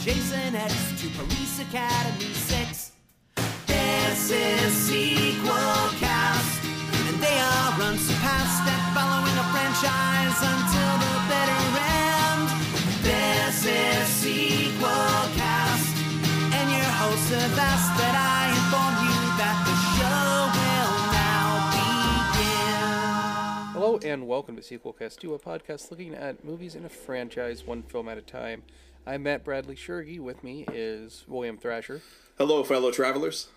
Jason X to Police Academy 6. This is Sequel Cast, and they are unsurpassed at following a franchise until the bitter end. This is Sequel Cast, and your hosts have asked that I inform you that the show will now begin. Hello and welcome to Sequelcast 2, a podcast looking at movies in a franchise, one film at a time. I'm Matt Bradley Shergi. With me is William Thrasher. Hello, fellow travelers.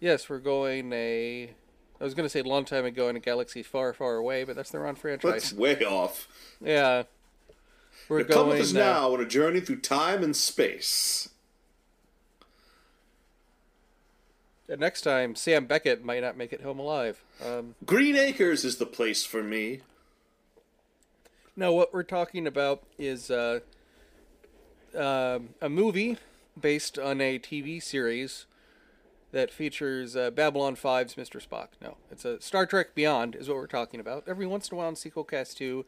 Yes, we're going a. I was going to say a long time ago in a galaxy far, far away, but that's the wrong That's franchise. way off. Yeah. We're Come going. with us uh, now on a journey through time and space. uh, next time, Sam Beckett might not make it home alive. Um, Green Acres is the place for me. no, what we're talking about is uh, um a movie based on a TV series that features uh, Babylon 5's Mr. Spock. No, it's a Star Trek Beyond is what we're talking about. Every once in a while in Sequelcast 2,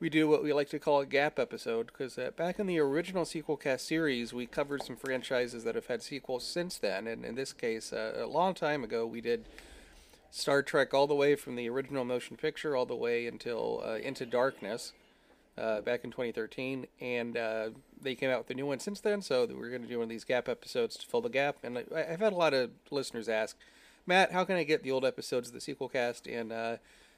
we do what we like to call a gap episode because uh, back in the original Sequelcast series, we covered some franchises that have had sequels since then. And in this case, uh, a long time ago, we did Star Trek all the way from the original motion picture all the way until uh, Into Darkness uh, back in 2013, and uh, they came out with a new one since then. So we're going to do one of these gap episodes to fill the gap. And I, I've had a lot of listeners ask, Matt, how can I get the old episodes of the sequel cast? And uh,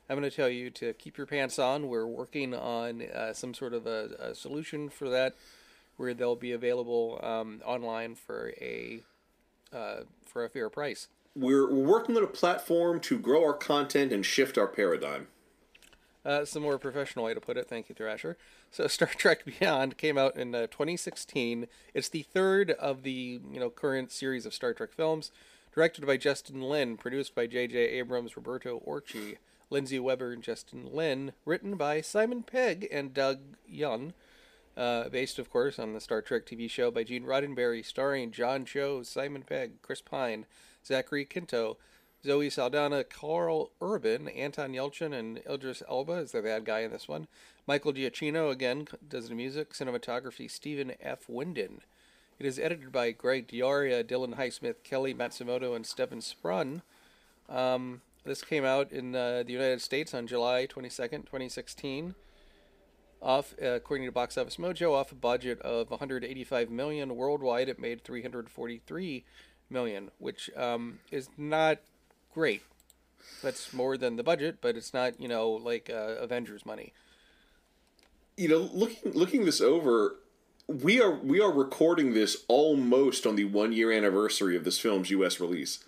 I'm going to tell you to keep your pants on. We're working on uh, some sort of a, a solution for that, where they'll be available um, online for a uh, for a fair price. We're working on a platform to grow our content and shift our paradigm. Uh, some more professional way to put it. Thank you, Thrasher. So, Star Trek Beyond came out in uh, 2016. It's the third of the you know current series of Star Trek films, directed by Justin Lin, produced by J.J. Abrams, Roberto Orci, Lindsey Weber, and Justin Lin, written by Simon Pegg and Doug Young. Uh, based, of course, on the Star Trek TV show by Gene Roddenberry, starring John Cho, Simon Pegg, Chris Pine, Zachary Quinto, Zoe Saldana, Karl Urban, Anton Yelchin, and Idris Elba is the bad guy in this one. Michael Giacchino again does the music, cinematography. Stephen F. Windon. It is edited by Greg D'Auria, Dylan Highsmith, Kelly Matsumoto, and Steven Sprung. Um, this came out in uh, the United States on July 22nd, 2016. Off, uh, according to Box Office Mojo, off a budget of 185 million worldwide, it made 343 million, which um, is not great. That's more than the budget, but it's not you know like uh, Avengers money. You know, looking looking this over, we are we are recording this almost on the one year anniversary of this film's U.S. release.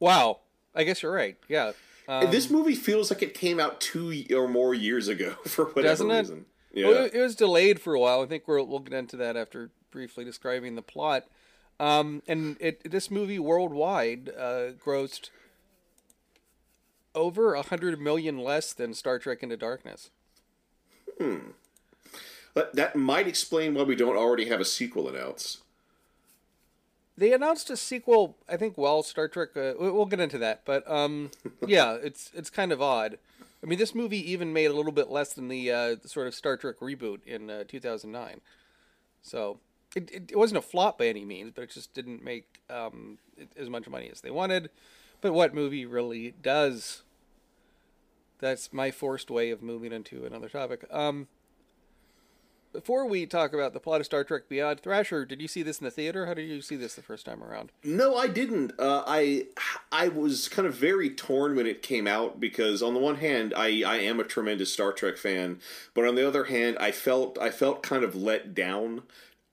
Wow, I guess you're right. Yeah, um, this movie feels like it came out two or more years ago for whatever Doesn't it? reason. Yeah. Well, it, it was delayed for a while. I think we'll we'll get into that after briefly describing the plot. Um, and it this movie worldwide uh, grossed over a hundred million less than Star Trek Into Darkness. That, that might explain why we don't already have a sequel announced. They announced a sequel, I think, while Star Trek. Uh, we- we'll get into that, but um, yeah, it's it's kind of odd. I mean, this movie even made a little bit less than the, uh, sort of Star Trek reboot in uh, 2009. So it, it it wasn't a flop by any means, but it just didn't make um, as much money as they wanted. But what movie really does? That's my forced way of moving into another topic. Um, before we talk about the plot of Star Trek Beyond, Thrasher, did you see this in the theater? How did you see this the first time around? No, I didn't. Uh, I I was kind of very torn when it came out because on the one hand, I, I am a tremendous Star Trek fan, but on the other hand, I felt I felt kind of let down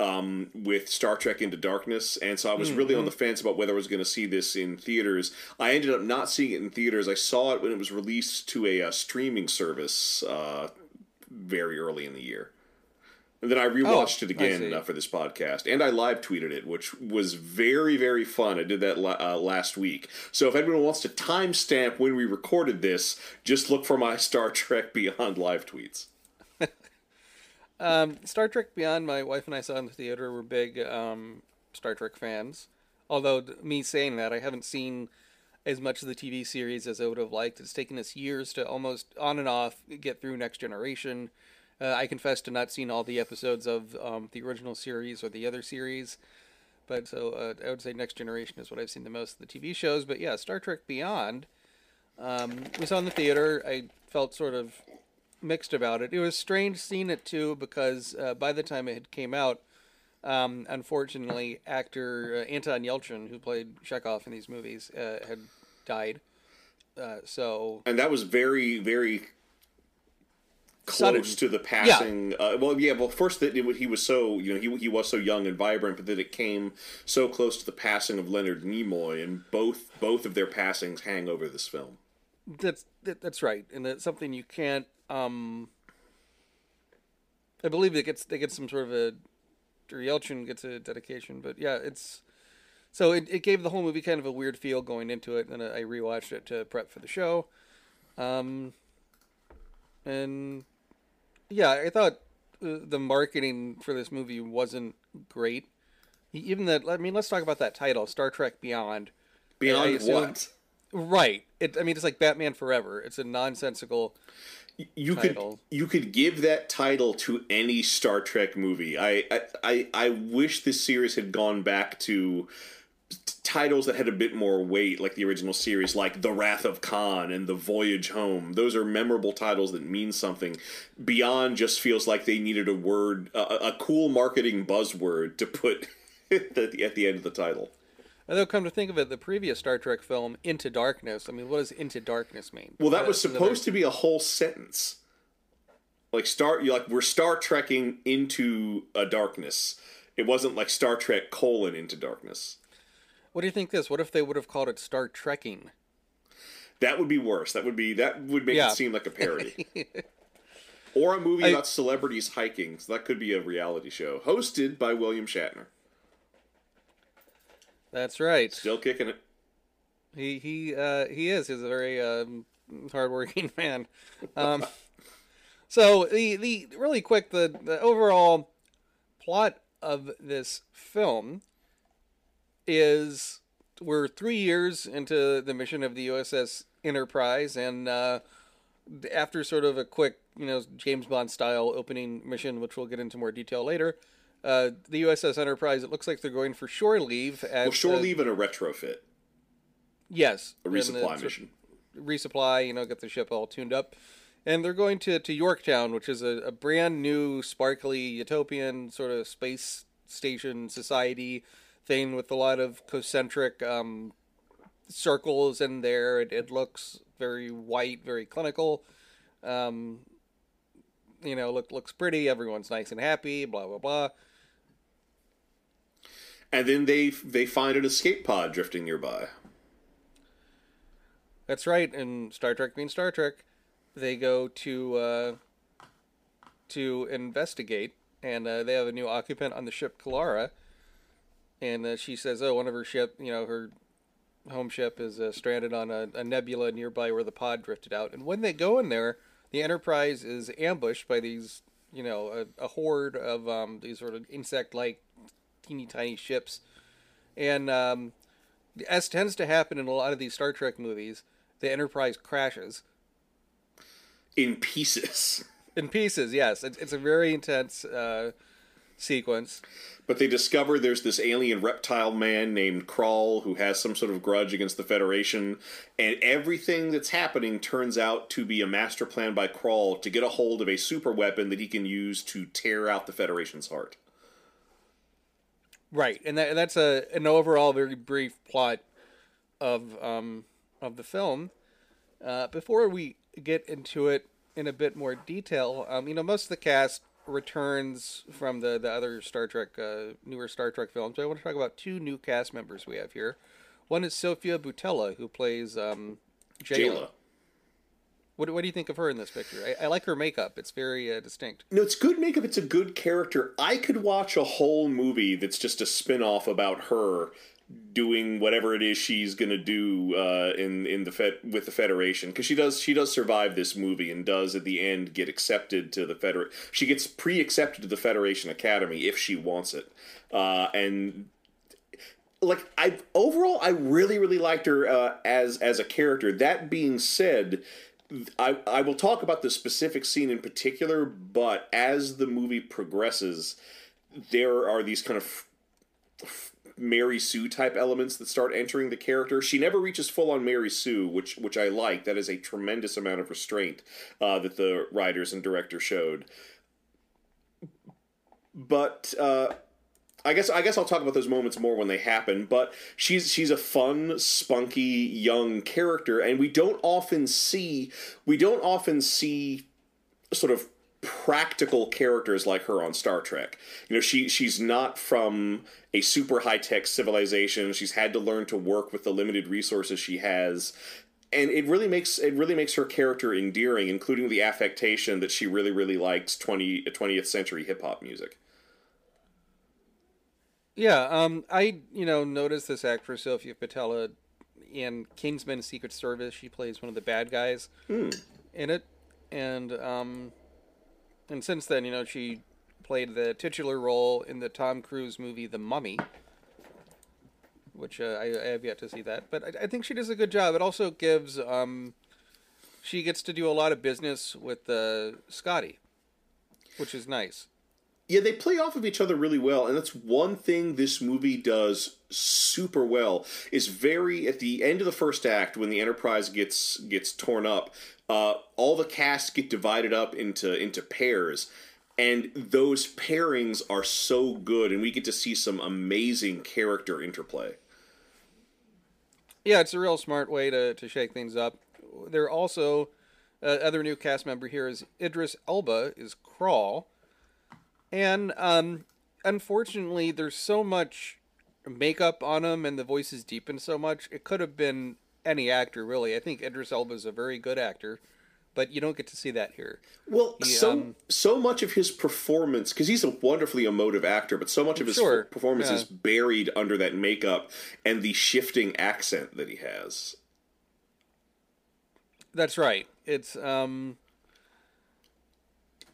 um, with Star Trek Into Darkness, and so I was really on the fence about whether I was going to see this in theaters. I ended up not seeing it in theaters. I saw it when it was released to a, uh streaming service uh, very early in the year. And then I rewatched Oh, it again uh, for this podcast, and I live tweeted it, which was very, very fun. I did that uh, last week. So if anyone wants to timestamp when we recorded this, just look for my Star Trek Beyond live tweets. Um, Star Trek Beyond, my wife and I saw in the theater. We're big um, Star Trek fans. Although me saying that, I haven't seen as much of the TV series as I would have liked. It's taken us years to almost on and off get through Next Generation. Uh, I confess to not seeing all the episodes of um, the original series or the other series, but so uh, I would say Next Generation is what I've seen the most of the TV shows. But yeah, Star Trek Beyond um, we saw in the theater. I felt sort of mixed about it. It was strange seeing it too because uh, by the time it had came out, um, unfortunately, actor uh, Anton Yelchin, who played Chekov in these movies, uh, had died. Uh, so and that was very very Sudden. close to the passing. Uh, well, yeah. Well, first that it, he was so you know he he was so young and vibrant, but then it came so close to the passing of Leonard Nimoy, and both both of their passings hang over this film. That's that, that's right, and it's something you can't. Um, I believe it gets they get some sort of a. or Yelchin gets a dedication, but yeah, it's so it, it gave the whole movie kind of a weird feel going into it, and I rewatched it to prep for the show. Um, and yeah, I thought uh, the marketing for this movie wasn't great. Even that, I mean, let's talk about that title, Star Trek Beyond. Beyond assume- what? Right. It. I mean, it's like Batman Forever. It's a nonsensical. you title. could you could give that title to any Star Trek movie. I I I, I wish this series had gone back to titles that had a bit more weight, like the original series, like The Wrath of Khan and The Voyage Home. Those are memorable titles that mean something. Beyond just feels like they needed a word, a, a cool marketing buzzword to put at the, at the end of the title. Although, come to think of it, the previous Star Trek film, Into Darkness. I mean, what does Into Darkness mean? Well, that was another- supposed to be a whole sentence. Like start, you like we're Star Trekking into a darkness. It wasn't like Star Trek colon into darkness. What do you think? This? What if they would have called it Star Trekking? That would be worse. That would be that would make Yeah. it seem like a parody. or a movie I- about celebrities hiking. So that could be a reality show hosted by William Shatner. That's right. Still kicking it. He he uh, he is. He's a very um, hardworking man. Um, so the the really quick the the overall plot of this film is we're three years into the mission of the USS Enterprise, and uh, after sort of a quick you know James Bond style opening mission, which we'll get into more detail later. Uh, the USS Enterprise. It looks like they're going for shore leave. At, Well, shore uh, leave and a retrofit, Yes, a resupply mission. resupply, you know, get the ship all tuned up. And they're going to, to Yorktown, which is a, a brand new, sparkly, utopian sort of space station society thing with a lot of concentric um, circles in there. It, it looks very white, very clinical. Um, you know, look looks pretty. Everyone's nice and happy. Blah blah blah. And then they they find an escape pod drifting nearby. That's right. And Star Trek being Star Trek, they go to uh, to investigate, and uh, they have a new occupant on the ship, Kalara. And uh, she says, "Oh, one of her ship, you know, her home ship is uh, stranded on a, a nebula nearby where the pod drifted out." And when they go in there, the Enterprise is ambushed by these, you know, a, a horde of um, these sort of insect-like, teeny tiny ships, and um, as tends to happen in a lot of these Star Trek movies, the Enterprise crashes In pieces. in pieces. Yes, it's, it's a very intense uh, sequence. But they discover there's this alien reptile man named Krall who has some sort of grudge against the Federation, and everything that's happening turns out to be a master plan by Krall to get a hold of a super weapon that he can use to tear out the Federation's heart. Right, and that, that's a an overall very brief plot of um of the film. Uh, before we get into it in a bit more detail, um, you know, most of the cast returns from the the other Star Trek, uh, newer Star Trek films. But I want to talk about two new cast members we have here. One is Sofia Boutella, who plays um, Jaylah. Jaylah. What, what do you think of her in this picture? I, I like her makeup; it's very uh, distinct. No, it's good makeup. It's a good character. I could watch a whole movie that's just a spin off about her doing whatever it is she's gonna do uh, in in the fed with the Federation because she does she does survive this movie and does at the end get accepted to the Feder. She gets pre accepted to the Federation Academy if she wants it, uh, and like I overall I really really liked her uh, as as a character. That being said, I, I will talk about the specific scene in particular, but as the movie progresses, there are these kind of Mary Sue type elements that start entering the character. She never reaches full on Mary Sue, which which I like. That is a tremendous amount of restraint uh, that the writers and director showed. But uh, I guess I guess I'll talk about those moments more when they happen. But she's she's a fun, spunky young character, and we don't often see we don't often see sort of practical characters like her on Star Trek. You know, she she's not from a super high tech civilization. She's had to learn to work with the limited resources she has. And it really makes it really makes her character endearing, including the affectation that she really really likes 20, 20th century hip hop music. Yeah, um, I you know noticed this actress Sofia Boutella in Kingsman: Secret Service. She plays one of the bad guys in it, and um, and since then, you know, she played the titular role in the Tom Cruise movie The Mummy, which uh, I, I have yet to see that, but I, I think she does a good job. It also gives um, she gets to do a lot of business with uh, Scotty, which is nice. Yeah, they play off of each other really well, and that's one thing this movie does super well. Is very at the end of the first act when the Enterprise gets gets torn up, uh, all the cast get divided up into into pairs, and those pairings are so good, and we get to see some amazing character interplay. Yeah, it's a real smart way to, to shake things up. There are also uh, other new cast member here is Idris Elba is Krall, and um, unfortunately, there's so much makeup on him, and the voice is deepened so much. It could have been any actor, really. I think Idris Elba is a very good actor, but you don't get to see that here. Well, He, so um, so much of his performance because he's a wonderfully emotive actor, but so much of his Sure, performance yeah. is buried under that makeup and the shifting accent that he has. That's right. It's um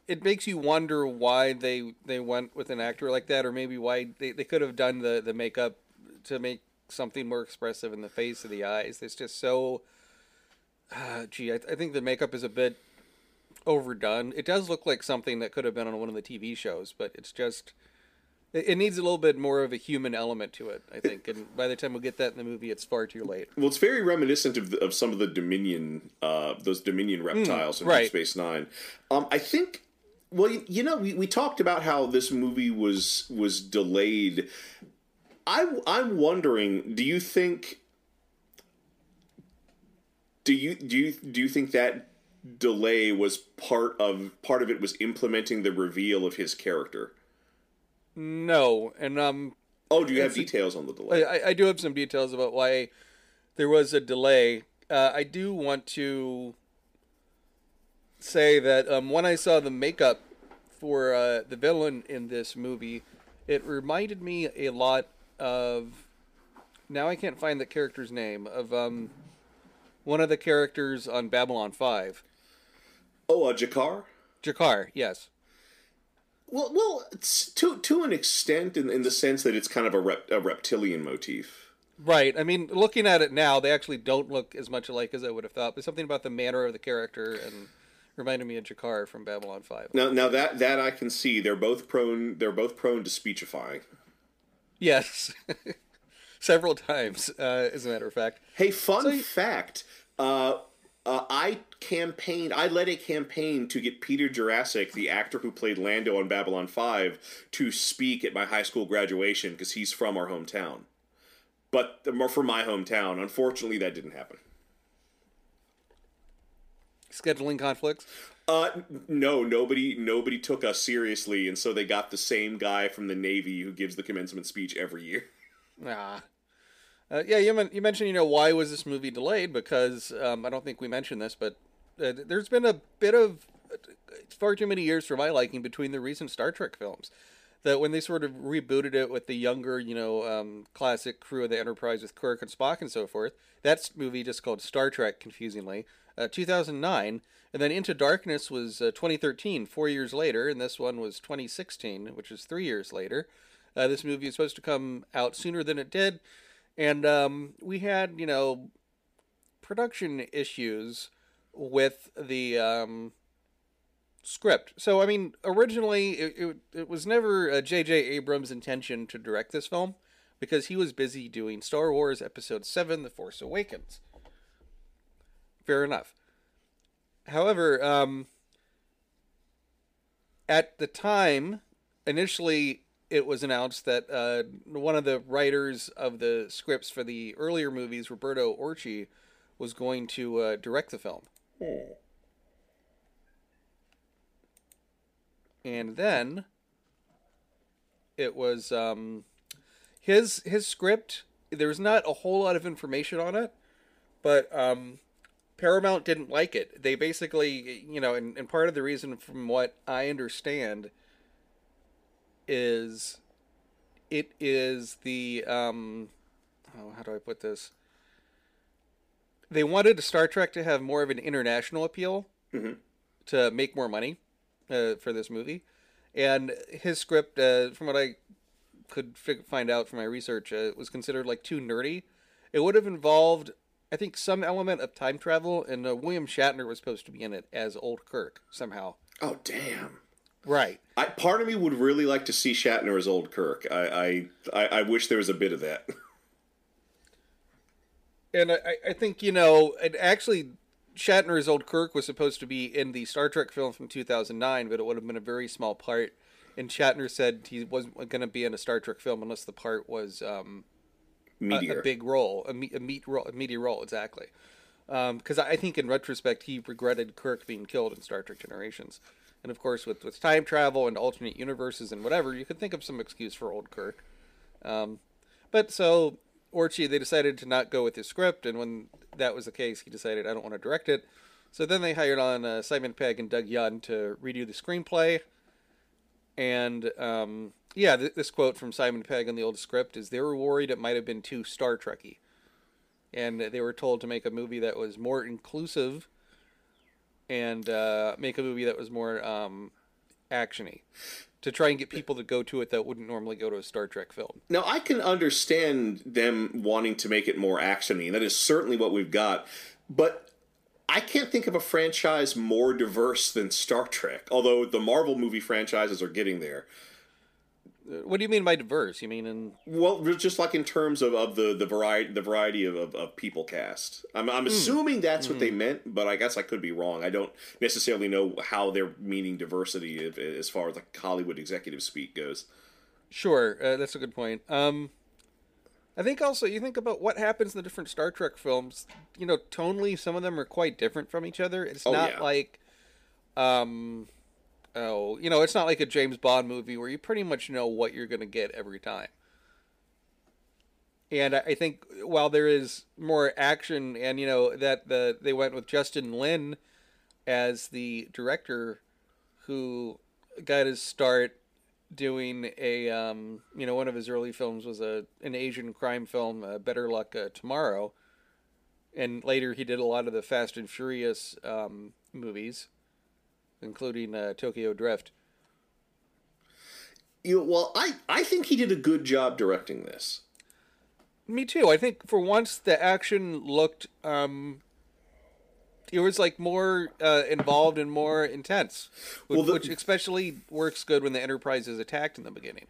it makes you wonder why they they went with an actor like that or maybe why they, they could have done the the makeup to make something more expressive in the face of the eyes. It's just so uh, gee, I, I think the makeup is a bit overdone. It does look like something that could have been on one of the TV shows, but it's just it, needs a little bit more of a human element to it, I think. And by the time we get that in the movie, it's far too late. Well, it's very reminiscent of, of some of the Dominion, uh, those Dominion reptiles in Hmm, right. Space Nine. Um, I think. Well, you, you know, we, we talked about how this movie was was delayed. I I'm wondering, do you think? Do you do you do you think that delay was part of part of it was implementing the reveal of his character? No, and um Oh, do you have details on the delay? I, I do have some details about why there was a delay. Uh, I do want to say that um, when I saw the makeup for uh, the villain in this movie, it reminded me a lot of. Now I can't find the character's name of um, one of the characters on Babylon Five. oh, uh, G'Kar. G'Kar, yes. Well, well, it's to to an extent, in, in the sense that it's kind of a, rep, a reptilian motif. Right. I mean, looking at it now, they actually don't look as much alike as I would have thought. But something about the manner of the character and reminded me of G'Kar from Babylon Five. Now, now that that I can see, they're both prone. They're both prone to speechifying. Yes, several times, uh, as a matter of fact. Hey, fun So fact. Uh, uh, I campaigned. I led a campaign to get Peter Jurasik, the actor who played Londo on Babylon Five, to speak at my high school graduation because he's from our hometown. But more from my hometown. Unfortunately, that didn't happen. Scheduling conflicts. Uh, no, nobody, nobody took us seriously, and so they got the same guy from the Navy who gives the commencement speech every year. Ah. Uh, yeah, you, men- you mentioned, you know, why was this movie delayed? Because um, I don't think we mentioned this, but uh, there's been a bit of it's far too many years for my liking between the recent Star Trek films. That when they sort of rebooted it with the younger, you know, um, classic crew of the Enterprise with Kirk and Spock and so forth, that movie just called Star Trek, confusingly, uh, 2009, and then Into Darkness was uh, 2013, four years later, and this one was 2016, which is three years later. Uh, this movie is supposed to come out sooner than it did, and um, we had, you know, production issues with the um, script. So, I mean, originally it, it, it was never J.J. Abrams' intention to direct this film because he was busy doing Star Wars Episode 7 The Force Awakens. Fair enough. However, um, at the time, initially it was announced that uh, one of the writers of the scripts for the earlier movies, Roberto Orci, was going to uh, direct the film. And then it was um, his his script. There was not a whole lot of information on it, but um, Paramount didn't like it. They basically, you know, and, and part of the reason, from what I understand, is it is the um, oh, how do I put this? They wanted Star Trek to have more of an international appeal to make more money uh, for this movie, and his script, uh, from what I could fig- find out from my research, uh, was considered like too nerdy. It would have involved, I think, some element of time travel, and uh, William Shatner was supposed to be in it as Old Kirk somehow. Oh damn. Right. I, part of me would really like to see Shatner as old Kirk. I, I, I, I wish there was a bit of that. And I, I think, you know, and actually, Shatner's Old Kirk was supposed to be in the Star Trek film from 2009, but it would have been a very small part. And Shatner said he wasn't going to be in a Star Trek film unless the part was um, Meteor. a big role, a, me- a meat role, a meaty role, exactly. Because I think in retrospect, he regretted Kirk being killed in Star Trek Generations. And of course, with, with time travel and alternate universes and whatever, you could think of some excuse for old Kirk. Um, but so Orci, they decided to not go with his script, and when that was the case, he decided I don't want to direct it. So then they hired on uh, Simon Pegg and Doug Young to redo the screenplay. And um, yeah, th- this quote from Simon Pegg on the old script is they were worried it might have been too Star Trekky, and they were told to make a movie that was more inclusive and uh, make a movie that was more um, actiony to try and get people to go to it that wouldn't normally go to a Star Trek film. Now I can understand them wanting to make it more actiony, and that is certainly what we've got. But I can't think of a franchise more diverse than Star Trek. Although the Marvel movie franchises are getting there. What do you mean by diverse? You mean in Well, just like in terms of, of the, the variety the variety of, of, of people cast. I'm, I'm assuming that's what they meant, but I guess I could be wrong. I don't necessarily know how they're meaning diversity if, as far as like Hollywood executive speak goes. Sure, uh, that's a good point. Um, I think also you think about what happens in the different Star Trek films. You know, tonally, some of them are quite different from each other. It's Oh, not yeah. like, um, oh, you know, it's not like a James Bond movie where you pretty much know what you're going to get every time. And I I think while there is more action, and you know that the they went with Justin Lin as the director, who got his start doing a um, you know one of his early films was a an Asian crime film, uh, Better Luck uh, Tomorrow, and later he did a lot of the Fast and Furious um, movies, including uh, Tokyo Drift. You know, well, I, I think he did a good job directing this. Me too. I think for once the action looked um, it was like more uh, involved and more intense, which, Well, the- which especially works good when the Enterprise is attacked in the beginning.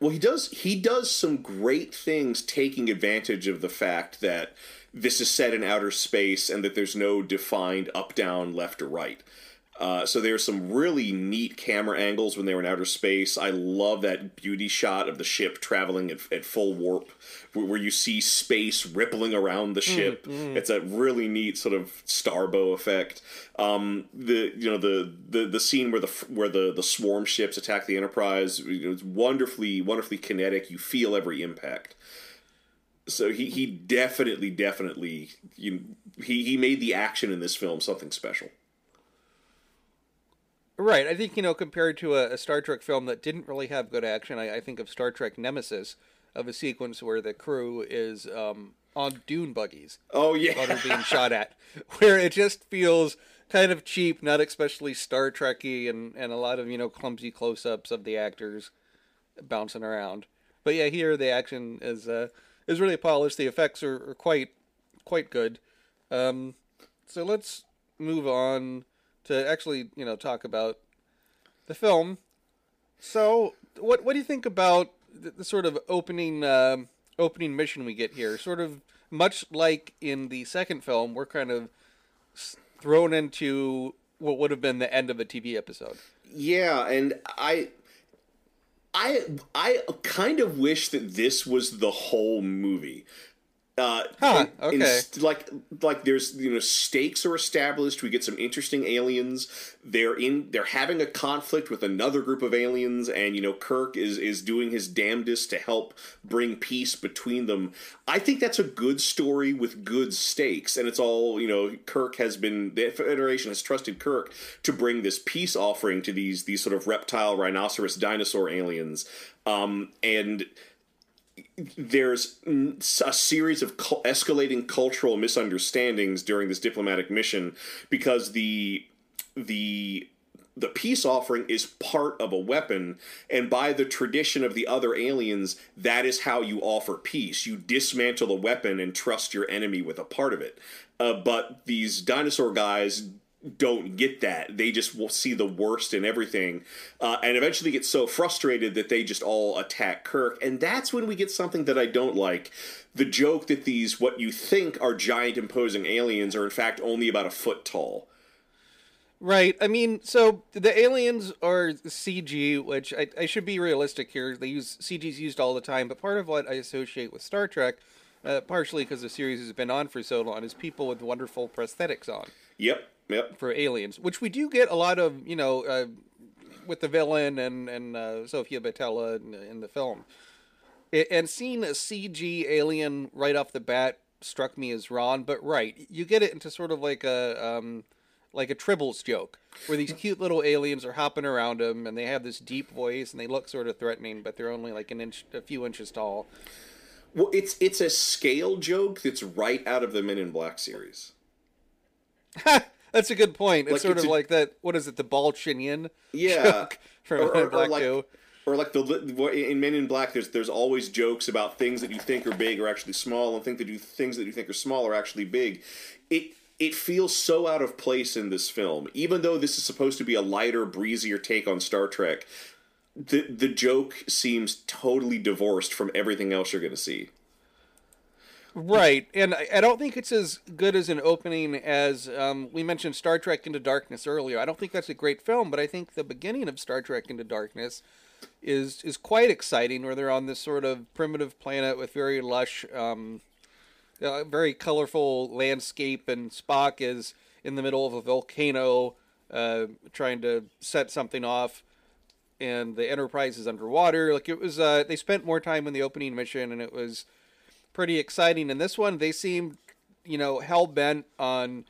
Well, he does he does some great things taking advantage of the fact that this is set in outer space and that there's no defined up down left or right. Uh, so there's some really neat camera angles when they were in outer space. I love that beauty shot of the ship traveling at, at full warp, where, where you see space rippling around the ship. It's a really neat sort of starbow effect. Um, the you know the, the the scene where the where the the swarm ships attack the Enterprise. It's wonderfully wonderfully kinetic. You feel every impact. So he, he definitely definitely you, he he made the action in this film something special. Right. I think, you know, compared to a, a Star Trek film that didn't really have good action, I, I think of Star Trek Nemesis, of a sequence where the crew is um, on dune buggies Oh yeah, while they're being shot at, where it just feels kind of cheap, not especially Star Trekky, and, and a lot of, you know, clumsy close ups of the actors bouncing around. But yeah, here the action is uh, is really polished. The effects are, are quite quite good. Um, so let's move on to actually, you know, talk about the film. So, what what do you think about the, the sort of opening um opening mission we get here? Sort of much like in the second film, we're kind of thrown into what would have been the end of a TV episode. Yeah, and I I I kind of wish that this was the whole movie. Uh, Huh, in- okay. inst- like like there's you know stakes are established. We get some interesting aliens. They're in. They're having a conflict with another group of aliens, and you know Kirk is is doing his damnedest to help bring peace between them. I think that's a good story with good stakes, and it's all you know. Kirk has been the Federation has trusted Kirk to bring this peace offering to these these sort of reptile, rhinoceros, dinosaur aliens, um, and there's a series of escalating cultural misunderstandings during this diplomatic mission because the the the peace offering is part of a weapon and by the tradition of the other aliens that is how you offer peace. You dismantle a weapon and trust your enemy with a part of it. Uh, but these dinosaur guys don't get that. They just will see the worst in everything, uh, and eventually get so frustrated that they just all attack Kirk. And that's when we get something that I don't like: the joke that these what you think are giant imposing aliens are in fact only about a foot tall. Right. I mean, so the aliens are CG, which I, I should be realistic here. They use CG's used all the time, but part of what I associate with Star Trek, uh, partially because the series has been on for so long, is people with wonderful prosthetics on Yep, yep. for aliens, which we do get a lot of, you know, uh, with the villain and and uh, Sofia Boutella in, in the film. I- And seeing a CG alien right off the bat struck me as wrong, but right, you get it into sort of like a um, like a Tribbles joke, where these cute little aliens are hopping around them, and they have this deep voice, and they look sort of threatening, but they're only like an inch, a few inches tall. Well, it's it's a scale joke that's right out of the Men in Black series. That's a good point. It's Like, sort it's of a- like that. What is it? The ball chinian Yeah, joke from or, or, Black or like, or like the in Men in Black. There's there's always jokes about things that you think are big are actually small, and think that you things that you think are small are actually big. It it feels so out of place in this film, even though this is supposed to be a lighter, breezier take on Star Trek. The the joke seems totally divorced from everything else you're going to see. Right, and I, don't think it's as good as an opening as um, we mentioned Star Trek Into Darkness earlier. I don't think that's a great film, but I think the beginning of Star Trek Into Darkness is is quite exciting, where they're on this sort of primitive planet with very lush, um, uh, very colorful landscape, and Spock is in the middle of a volcano uh, trying to set something off. And the Enterprise is underwater. Like it was, uh, they spent more time in the opening mission, and it was pretty exciting. In this one, they seem, you know, hell bent on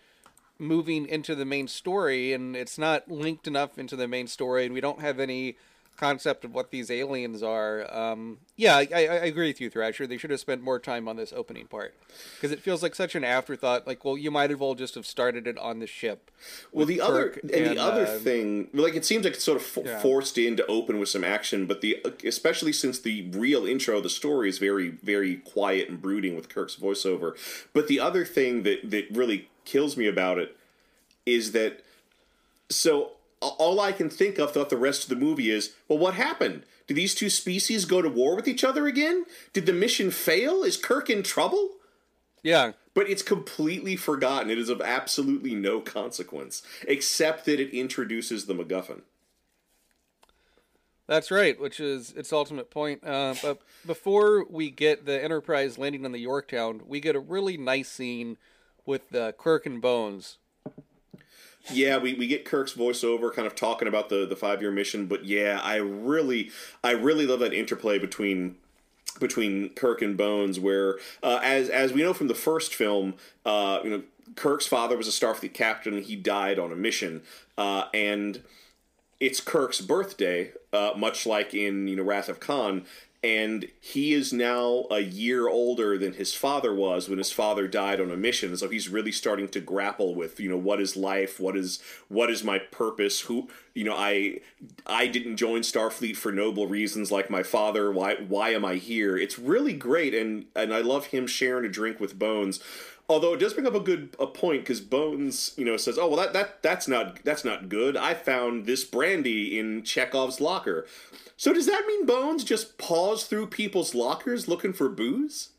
moving into the main story, and it's not linked enough into the main story, and we don't have any concept of what these aliens are. Um, yeah, I, I agree with you, Thrasher. They should have spent more time on this opening part because it feels like such an afterthought. Like, well, you might as well just have started it on the ship. Well, the other Kirk and, the other uh, thing, like it seems like it's sort of Yeah. forced in to open with some action, but the especially since the real intro of the story is very very quiet and brooding with Kirk's voiceover. But the other thing that that really kills me about it is that so all I can think of throughout the rest of the movie is, well, what happened? Did these two species go to war with each other again? Did the mission fail? Is Kirk in trouble? yeah, But it's completely forgotten. It is of absolutely no consequence, except that it introduces the MacGuffin. That's right, which is its ultimate point. Uh, but before we get the Enterprise landing on the Yorktown, we get a really nice scene with uh, Kirk and Bones. Yeah, we, we get Kirk's voiceover kind of talking about the, the five year mission, but yeah, I really I really love that interplay between between Kirk and Bones, where uh, as as we know from the first film, uh, you know Kirk's father was a Starfleet captain. He died on a mission, uh, and it's Kirk's birthday, uh, much like in you know Wrath of Khan, and he is now a year older than his father was when his father died on a mission. So he's really starting to grapple with you know what is life, what is what is my purpose, who you know I I didn't join Starfleet for noble reasons like my father. Why why am I here? It's really great, and and I love him sharing a drink with Bones. Although it does bring up a good a point because Bones, you know, says, "Oh well, that that that's not that's not good. I found this brandy in Chekov's locker." So does that mean Bones just paws through people's lockers looking for booze?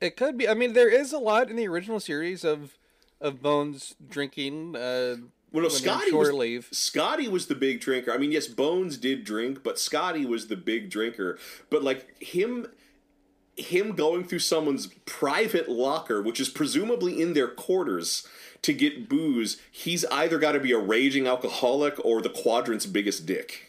It could be. I mean, there is a lot in the original series of of Bones drinking. Uh, Well, no, Scotty was leave. Scotty was the big drinker. I mean, yes, Bones did drink, but Scotty was the big drinker. But like him, him going through someone's private locker, which is presumably in their quarters, to get booze, he's either got to be a raging alcoholic or the quadrant's biggest dick.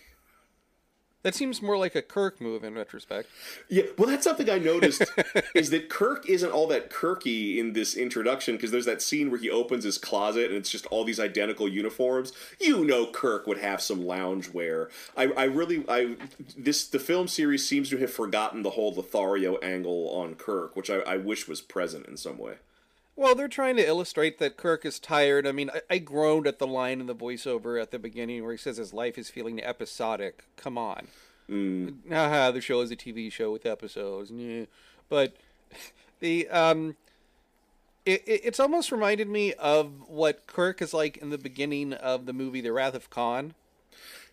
That seems more like a Kirk move in retrospect. Yeah, well, that's something I noticed is that Kirk isn't all that Kirky in this introduction because there's that scene where he opens his closet and it's just all these identical uniforms. You know, Kirk would have some loungewear. I, I really, I this the film series seems to have forgotten the whole Lothario angle on Kirk, which I, I wish was present in some way. Well, they're trying to illustrate that Kirk is tired. I mean, I, I groaned at the line in the voiceover at the beginning where he says his life is feeling episodic. Come on. Mm. Haha, the show is a TV show with episodes. But the um it, it, it's almost reminded me of what Kirk is like in the beginning of the movie The Wrath of Khan.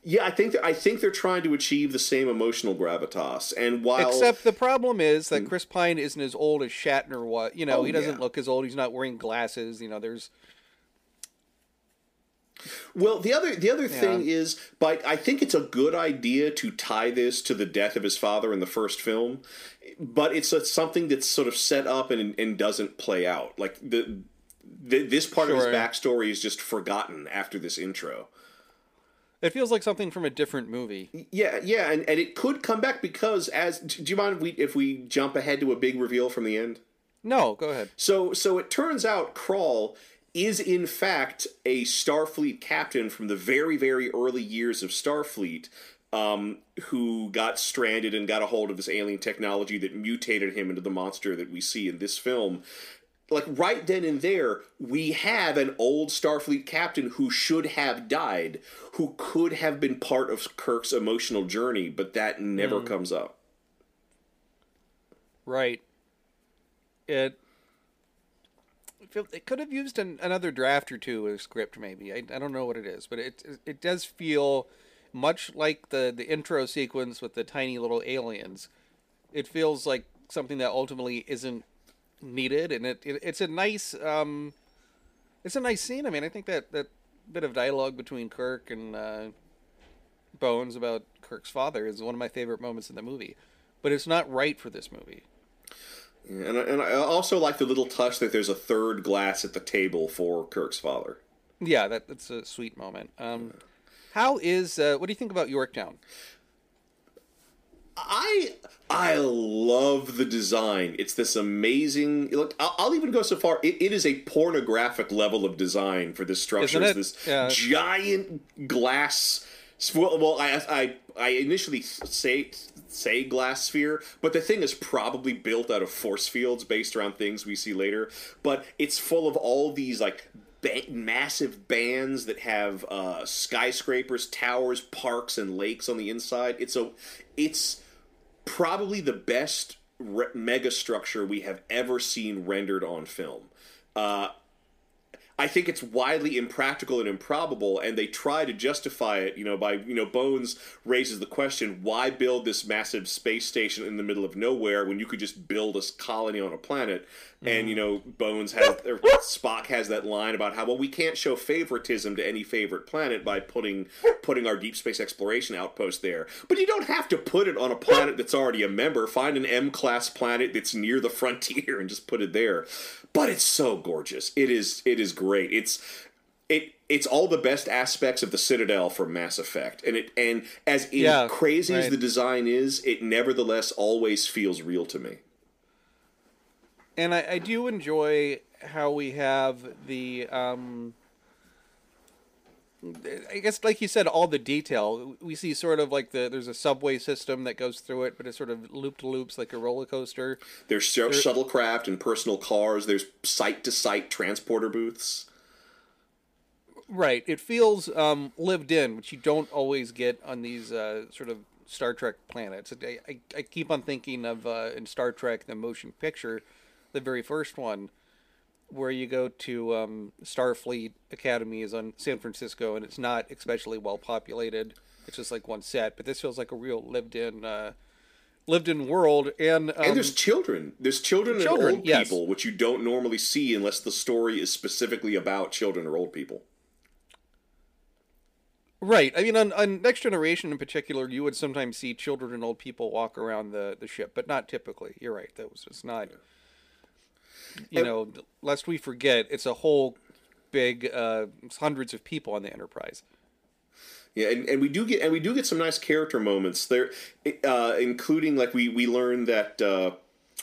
Yeah, I think I think they're trying to achieve the same emotional gravitas, and while Except the problem is that hmm. Chris Pine isn't as old as Shatner was. You know, Oh, he doesn't yeah. look as old. He's not wearing glasses. You know, there's Well, the other the other thing is, but I think it's a good idea to tie this to the death of his father in the first film, but it's a, something that's sort of set up and and doesn't play out. Like the, the this part of his backstory is just forgotten after this intro. It feels like something from a different movie. Yeah, yeah, and, and it could come back because as do you mind if we if we jump ahead to a big reveal from the end? No, go ahead. So so it turns out Krall is in fact a Starfleet captain from the very very early years of Starfleet. Um, who got stranded and got a hold of this alien technology that mutated him into the monster that we see in this film. Like right then and there, we have an old Starfleet captain who should have died, who could have been part of Kirk's emotional journey, but that never hmm. comes up. Right. It. it It could have used an, another draft or two of script, maybe. I, I don't know what it is, but it it does feel much like the the intro sequence with the tiny little aliens. It feels like something that ultimately isn't needed, and it, it it's a nice um, it's a nice scene. I mean, I think that that bit of dialogue between Kirk and uh, Bones about Kirk's father is one of my favorite moments in the movie, but it's not right for this movie. And, I- and I also like the little touch that there's a third glass at the table for Kirk's father. Yeah, that that's a sweet moment. Um, how is uh, what do you think about Yorktown? I I love the design. It's this amazing. Look, I'll, I'll even go so far. It, it is a pornographic level of design for this structure. Isn't It's it? this Yeah. giant glass. Well, well, I, I I initially say say glass sphere, but the thing is probably built out of force fields based around things we see later. But it's full of all these like ba- massive bands that have uh, skyscrapers, towers, parks, and lakes on the inside. It's a it's probably the best re- mega structure we have ever seen rendered on film. Uh, I think it's widely impractical and improbable, and they try to justify it, you know, by you know, Bones raises the question: Why build this massive space station in the middle of nowhere when you could just build a colony on a planet? And you mm. know, Bones has or Spock has that line about how well we can't show favoritism to any favorite planet by putting putting our deep space exploration outpost there. But you don't have to put it on a planet that's already a member. Find an M class planet that's near the frontier and just put it there. But it's so gorgeous. It is it is great. It's it it's all the best aspects of the Citadel from Mass Effect. And it and as Yeah, crazy as the design is, it nevertheless always feels real to me. And I, I do enjoy how we have the um, I guess like you said, all the detail. We see sort of like the there's a subway system that goes through it, but it's sort of looped loops like a roller coaster. There's sh- shuttlecraft and personal cars. There's site to site transporter booths. Right. It feels um, lived in, which you don't always get on these uh, sort of Star Trek planets. I, I, I keep on thinking of uh, in Star Trek the motion picture the very first one, where you go to um, Starfleet Academy is on San Francisco, and it's not especially well populated. It's just like one set, but this feels like a real lived-in, uh, lived-in world. And um, and there's children. There's children, Children, and old yes. people, which you don't normally see unless the story is specifically about children or old people. Right. I mean, on, on Next Generation in particular, you would sometimes see children and old people walk around the, the ship, but not typically. You're right. That was just not. You And- know, lest we forget, it's a whole big uh, hundreds of people on the Enterprise. Yeah, and, and we do get and we do get some nice character moments there, uh, including like we we learn that uh,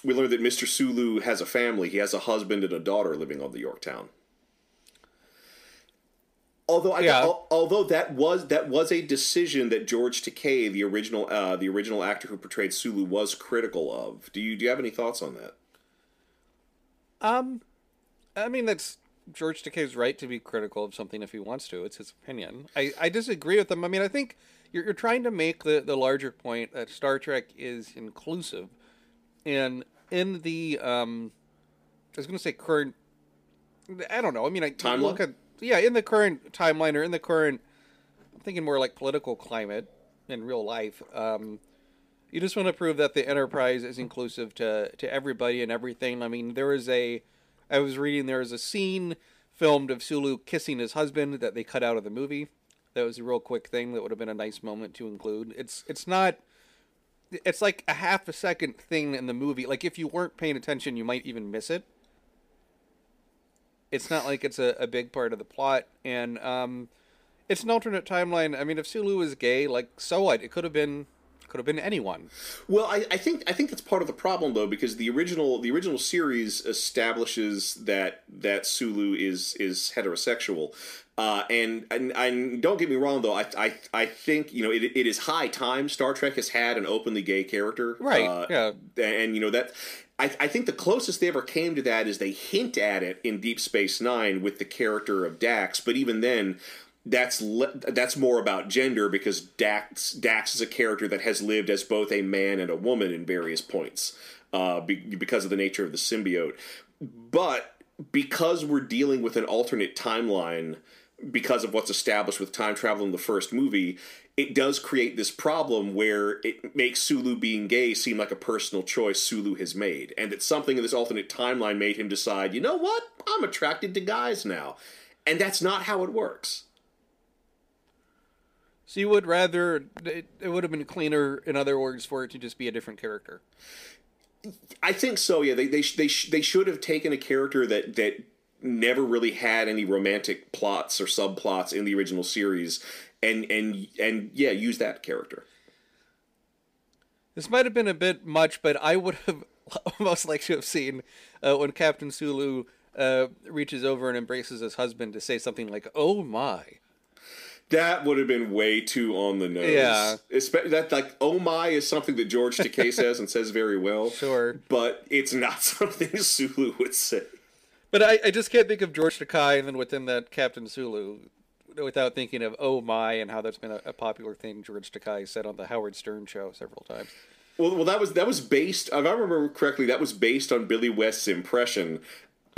we learn that Mr. Sulu has a family. He has a husband and a daughter living on the Yorktown. Although I, Yeah. al- although that was that was a decision that George Takei, the original uh, the original actor who portrayed Sulu, was critical of. Do you do you have any thoughts on that? Um, I mean, that's George Takei's right to be critical of something if he wants to. It's his opinion. I, I disagree with him. I mean, I think you're, you're trying to make the, the larger point that Star Trek is inclusive. And in the, um, I was going to say current, I don't know. I mean, I Timeline? look at, yeah, in the current timeline or in the current, I'm thinking more like political climate in real life. Um, you just want to prove that the enterprise is inclusive to to everybody and everything. I mean, there is a I was reading there is a scene filmed of Sulu kissing his husband that they cut out of the movie. That was a real quick thing that would have been a nice moment to include. It's it's not it's like a half a second thing in the movie. Like if you weren't paying attention, you might even miss it. It's not like it's a, a big part of the plot and um it's an alternate timeline. I mean, if Sulu is gay, like so what? It could have been could have been anyone. Well, I, I think I think that's part of the problem though, because the original the original series establishes that that Sulu is is heterosexual, uh, and, and and don't get me wrong though, I I, I think you know it, it is high time Star Trek has had an openly gay character, Right, Uh, yeah. and you know that. I, I think the closest they ever came to that is they hint at it in Deep Space Nine with the character of Dax, but even then, that's le- that's more about gender because Dax Dax is a character that has lived as both a man and a woman in various points uh, be- because of the nature of the symbiote. But because we're dealing with an alternate timeline, because of what's established with time travel in the first movie, it does create this problem where it makes Sulu being gay seem like a personal choice Sulu has made, and that something in this alternate timeline made him decide, you know what, I'm attracted to guys now, and that's not how it works. So you would rather it, it would have been cleaner, in other words, for it to just be a different character. I think so. Yeah, they they they sh- they should have taken a character that that never really had any romantic plots or subplots in the original series, and and and yeah, use that character. This might have been a bit much, but I would have almost like to have seen uh, when Captain Sulu uh, reaches over and embraces his husband to say something like, "Oh my." That would have been way too on the nose. Yeah. Espe- that like oh my is something that George Takei says and says very well. Sure. But it's not something Sulu would say. But I, I just can't think of George Takei and then within that Captain Sulu without thinking of "Oh my" and how that's been a, a popular thing George Takei said on the Howard Stern show several times. Well, well, that was that was based. If I remember correctly, that was based on Billy West's impression.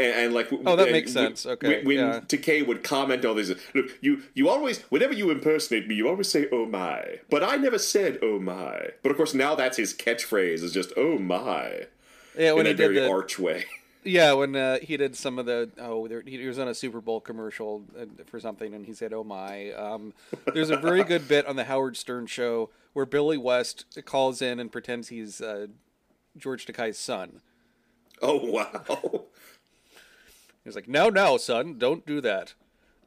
And, and like, Oh, that makes sense. when- Okay, When, yeah. Would comment on this, look, you you always, whenever you impersonate me, you always say "Oh my," but I never said "Oh my." But of course, now that's his catchphrase is just "Oh my" Yeah, when in he a did very the arch way. Yeah, when uh, he did some of the oh, there, he was on a Super Bowl commercial uh, for something, and he said, "Oh my." Um, there's a very good bit on the Howard Stern show where Billy West calls in and pretends he's uh, George Takei's son. Oh wow! He's like, "No, no, son, don't do that."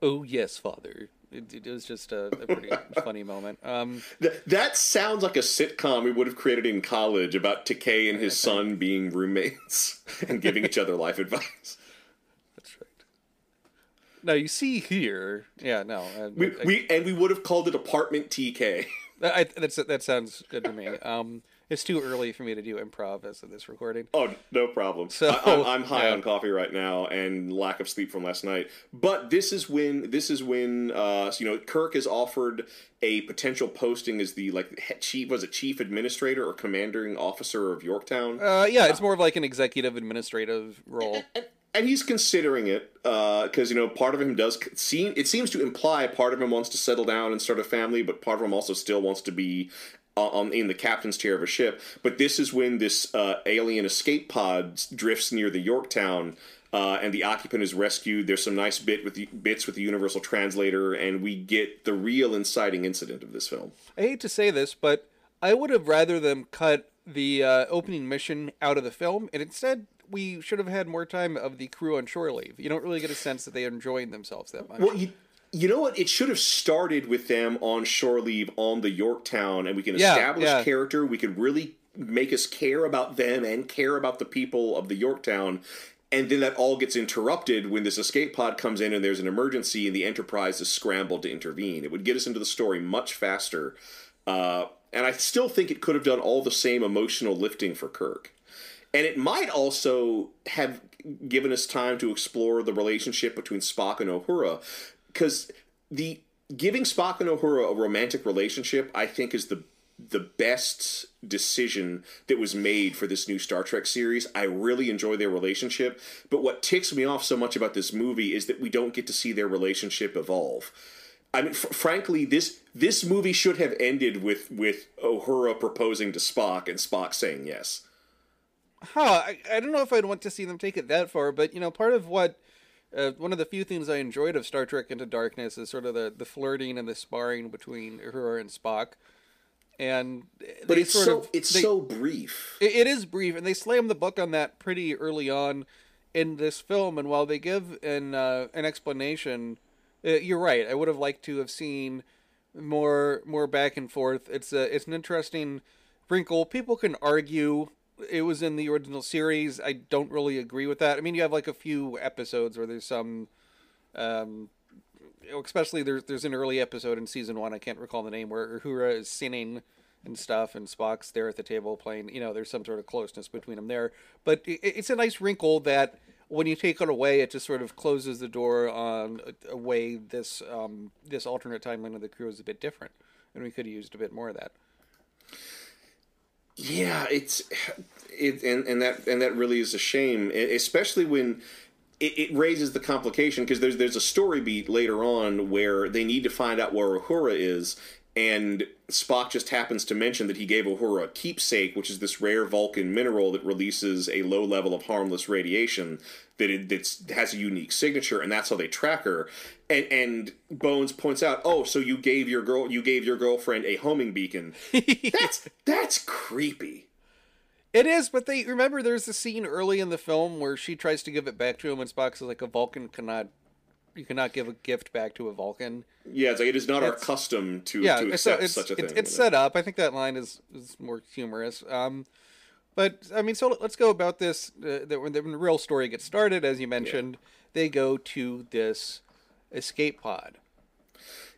Oh yes, father. It, it was just a, a pretty funny moment. Um, Th- that sounds like a sitcom we would have created in college about Takei and his son being roommates and giving each other life advice. that's right. Now you see here, yeah, no, I, We, I- we and we would have called it Apartment TK. I, that's that sounds good to me. Um, It's too early for me to do improv as of this recording. Oh, no problem. So, I, am I'm high yeah. on coffee right now and lack of sleep from last night. But this is when this is when uh, you know Kirk is offered a potential posting as the like chief was it chief administrator or commanding officer of Yorktown. Uh, yeah, it's more of like an executive administrative role. and he's considering it because you know part of him does seem it seems to imply part of him wants to settle down and start a family, but part of him also still wants to be uh, on in the captain's chair of a ship. But this is when this uh, alien escape pod drifts near the Yorktown. Uh, and the occupant is rescued. There's some nice bit with the, bits with the universal translator, and we get the real inciting incident of this film. I hate to say this, but I would have rather them cut the uh, opening mission out of the film, and instead we should have had more time of the crew on shore leave. You don't really get a sense that they are enjoying themselves that much. Well, you, you know what? It should have started with them on shore leave on the Yorktown, and we can Yeah, establish yeah. character. We could really make us care about them and care about the people of the Yorktown. And then that all gets interrupted when this escape pod comes in and there's an emergency and the Enterprise is scrambled to intervene. It would get us into the story much faster. Uh, and I still think it could have done all the same emotional lifting for Kirk. And it might also have given us time to explore the relationship between Spock and Uhura, because the giving Spock and Uhura a romantic relationship, I think, is the the best decision that was made for this new Star Trek series. I really enjoy their relationship, but what ticks me off so much about this movie is that we don't get to see their relationship evolve. I mean, fr- frankly, this this movie should have ended with with Uhura proposing to Spock and Spock saying yes. Huh, I, I don't know if I'd want to see them take it that far, but you know, part of what uh, one of the few things I enjoyed of Star Trek Into Darkness is sort of the, the flirting and the sparring between Uhura and Spock. And But it's sort so of- it's they- so brief. It, it is brief, and they slam the book on that pretty early on in this film. And while they give an uh, an explanation, uh, you're right. I would have liked to have seen more more back and forth. It's a it's an interesting wrinkle. People can argue it was in the original series. I don't really agree with that. I mean, you have like a few episodes where there's some. Um, especially there's there's an early episode in season one I can't recall the name where Uhura is sinning and stuff and Spock's there at the table playing you know there's some sort of closeness between them there but it, it's a nice wrinkle that when you take it away it just sort of closes the door on a, a way this um, this alternate timeline of the crew is a bit different and we could have used a bit more of that Yeah, it's it, and and that and that really is a shame, especially when it, it raises the complication because there's there's a story beat later on where they need to find out where Uhura is, and Spock just happens to mention that he gave Uhura a keepsake, which is this rare Vulcan mineral that releases a low level of harmless radiation that it that's, has a unique signature, and that's how they track her. And and Bones points out, oh, so you gave your girl you gave your girlfriend a homing beacon. that's that's creepy. it is but they remember there's a scene early in the film where she tries to give it back to him and Spock says like a Vulcan cannot you cannot give a gift back to a Vulcan Yeah, it's like it is not our custom to yeah, to it's, accept it's, such a thing. it's, it's set up. I think that line is, is more humorous. Um, but I mean, so let's go about this. Uh, that when the real story gets started, as you mentioned, they go to this escape pod.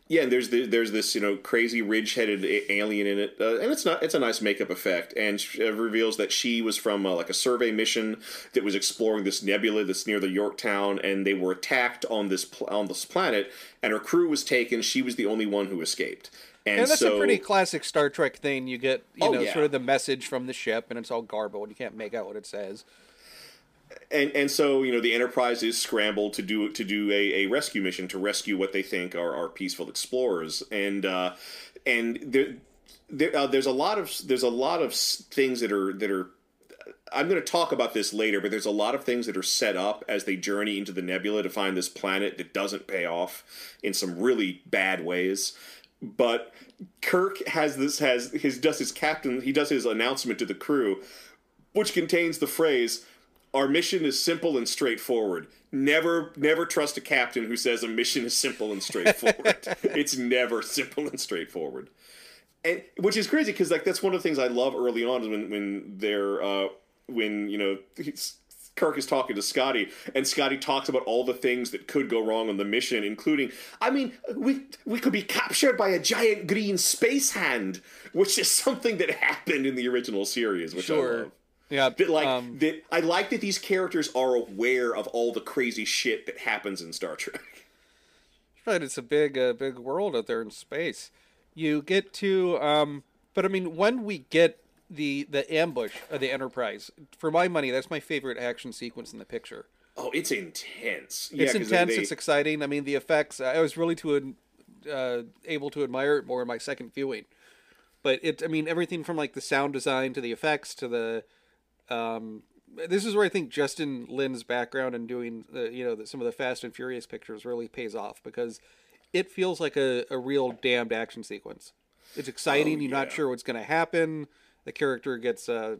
Yeah, and there's the, there's this you know crazy ridge-headed alien in it, uh, and it's not it's a nice makeup effect, and it reveals that she was from uh, like a survey mission that was exploring this nebula that's near the Yorktown, and they were attacked on this pl- on this planet, and her crew was taken. She was the only one who escaped, and, And that's so a pretty classic Star Trek thing. You get, you Oh, know, yeah. sort of the message from the ship, and it's all garbled. You can't make out what it says. And and so you know the Enterprise is scrambled to do to do a, a rescue mission to rescue what they think are, are peaceful explorers, and uh, and there, there uh, there's a lot of there's a lot of things that are that are. I'm going to talk about this later, but there's a lot of things that are set up as they journey into the nebula to find this planet that doesn't pay off in some really bad ways. But Kirk has this has his does his captain he does his announcement to the crew, which contains the phrase our mission is simple and straightforward. Never, never trust a captain who says a mission is simple and straightforward. it's never simple and straightforward, and which is crazy because like that's one of the things I love early on is when when they're uh, when you know Kirk is talking to Scotty, and Scotty talks about all the things that could go wrong on the mission, including, I mean, we we could be captured by a giant green space hand, which is something that happened in the original series, which I love. Yeah, That like um, that, I like that these characters are aware of all the crazy shit that happens in Star Trek. Right, it's a big, uh, big world out there in space. You get to, um, but I mean, when we get the the ambush of the Enterprise, for my money, that's my favorite action sequence in the picture. Oh, it's intense. It's yeah, 'cause intense. they- It's exciting. I mean, the effects. I was really to uh, able to admire it more in my second viewing. But it. I mean, everything from like the sound design to the effects to the. Um, this is where I think Justin Lin's background and doing the you know the, some of the Fast and Furious pictures really pays off because it feels like a, a real damned action sequence. It's exciting. Oh, You're not sure what's going to happen. The character gets uh,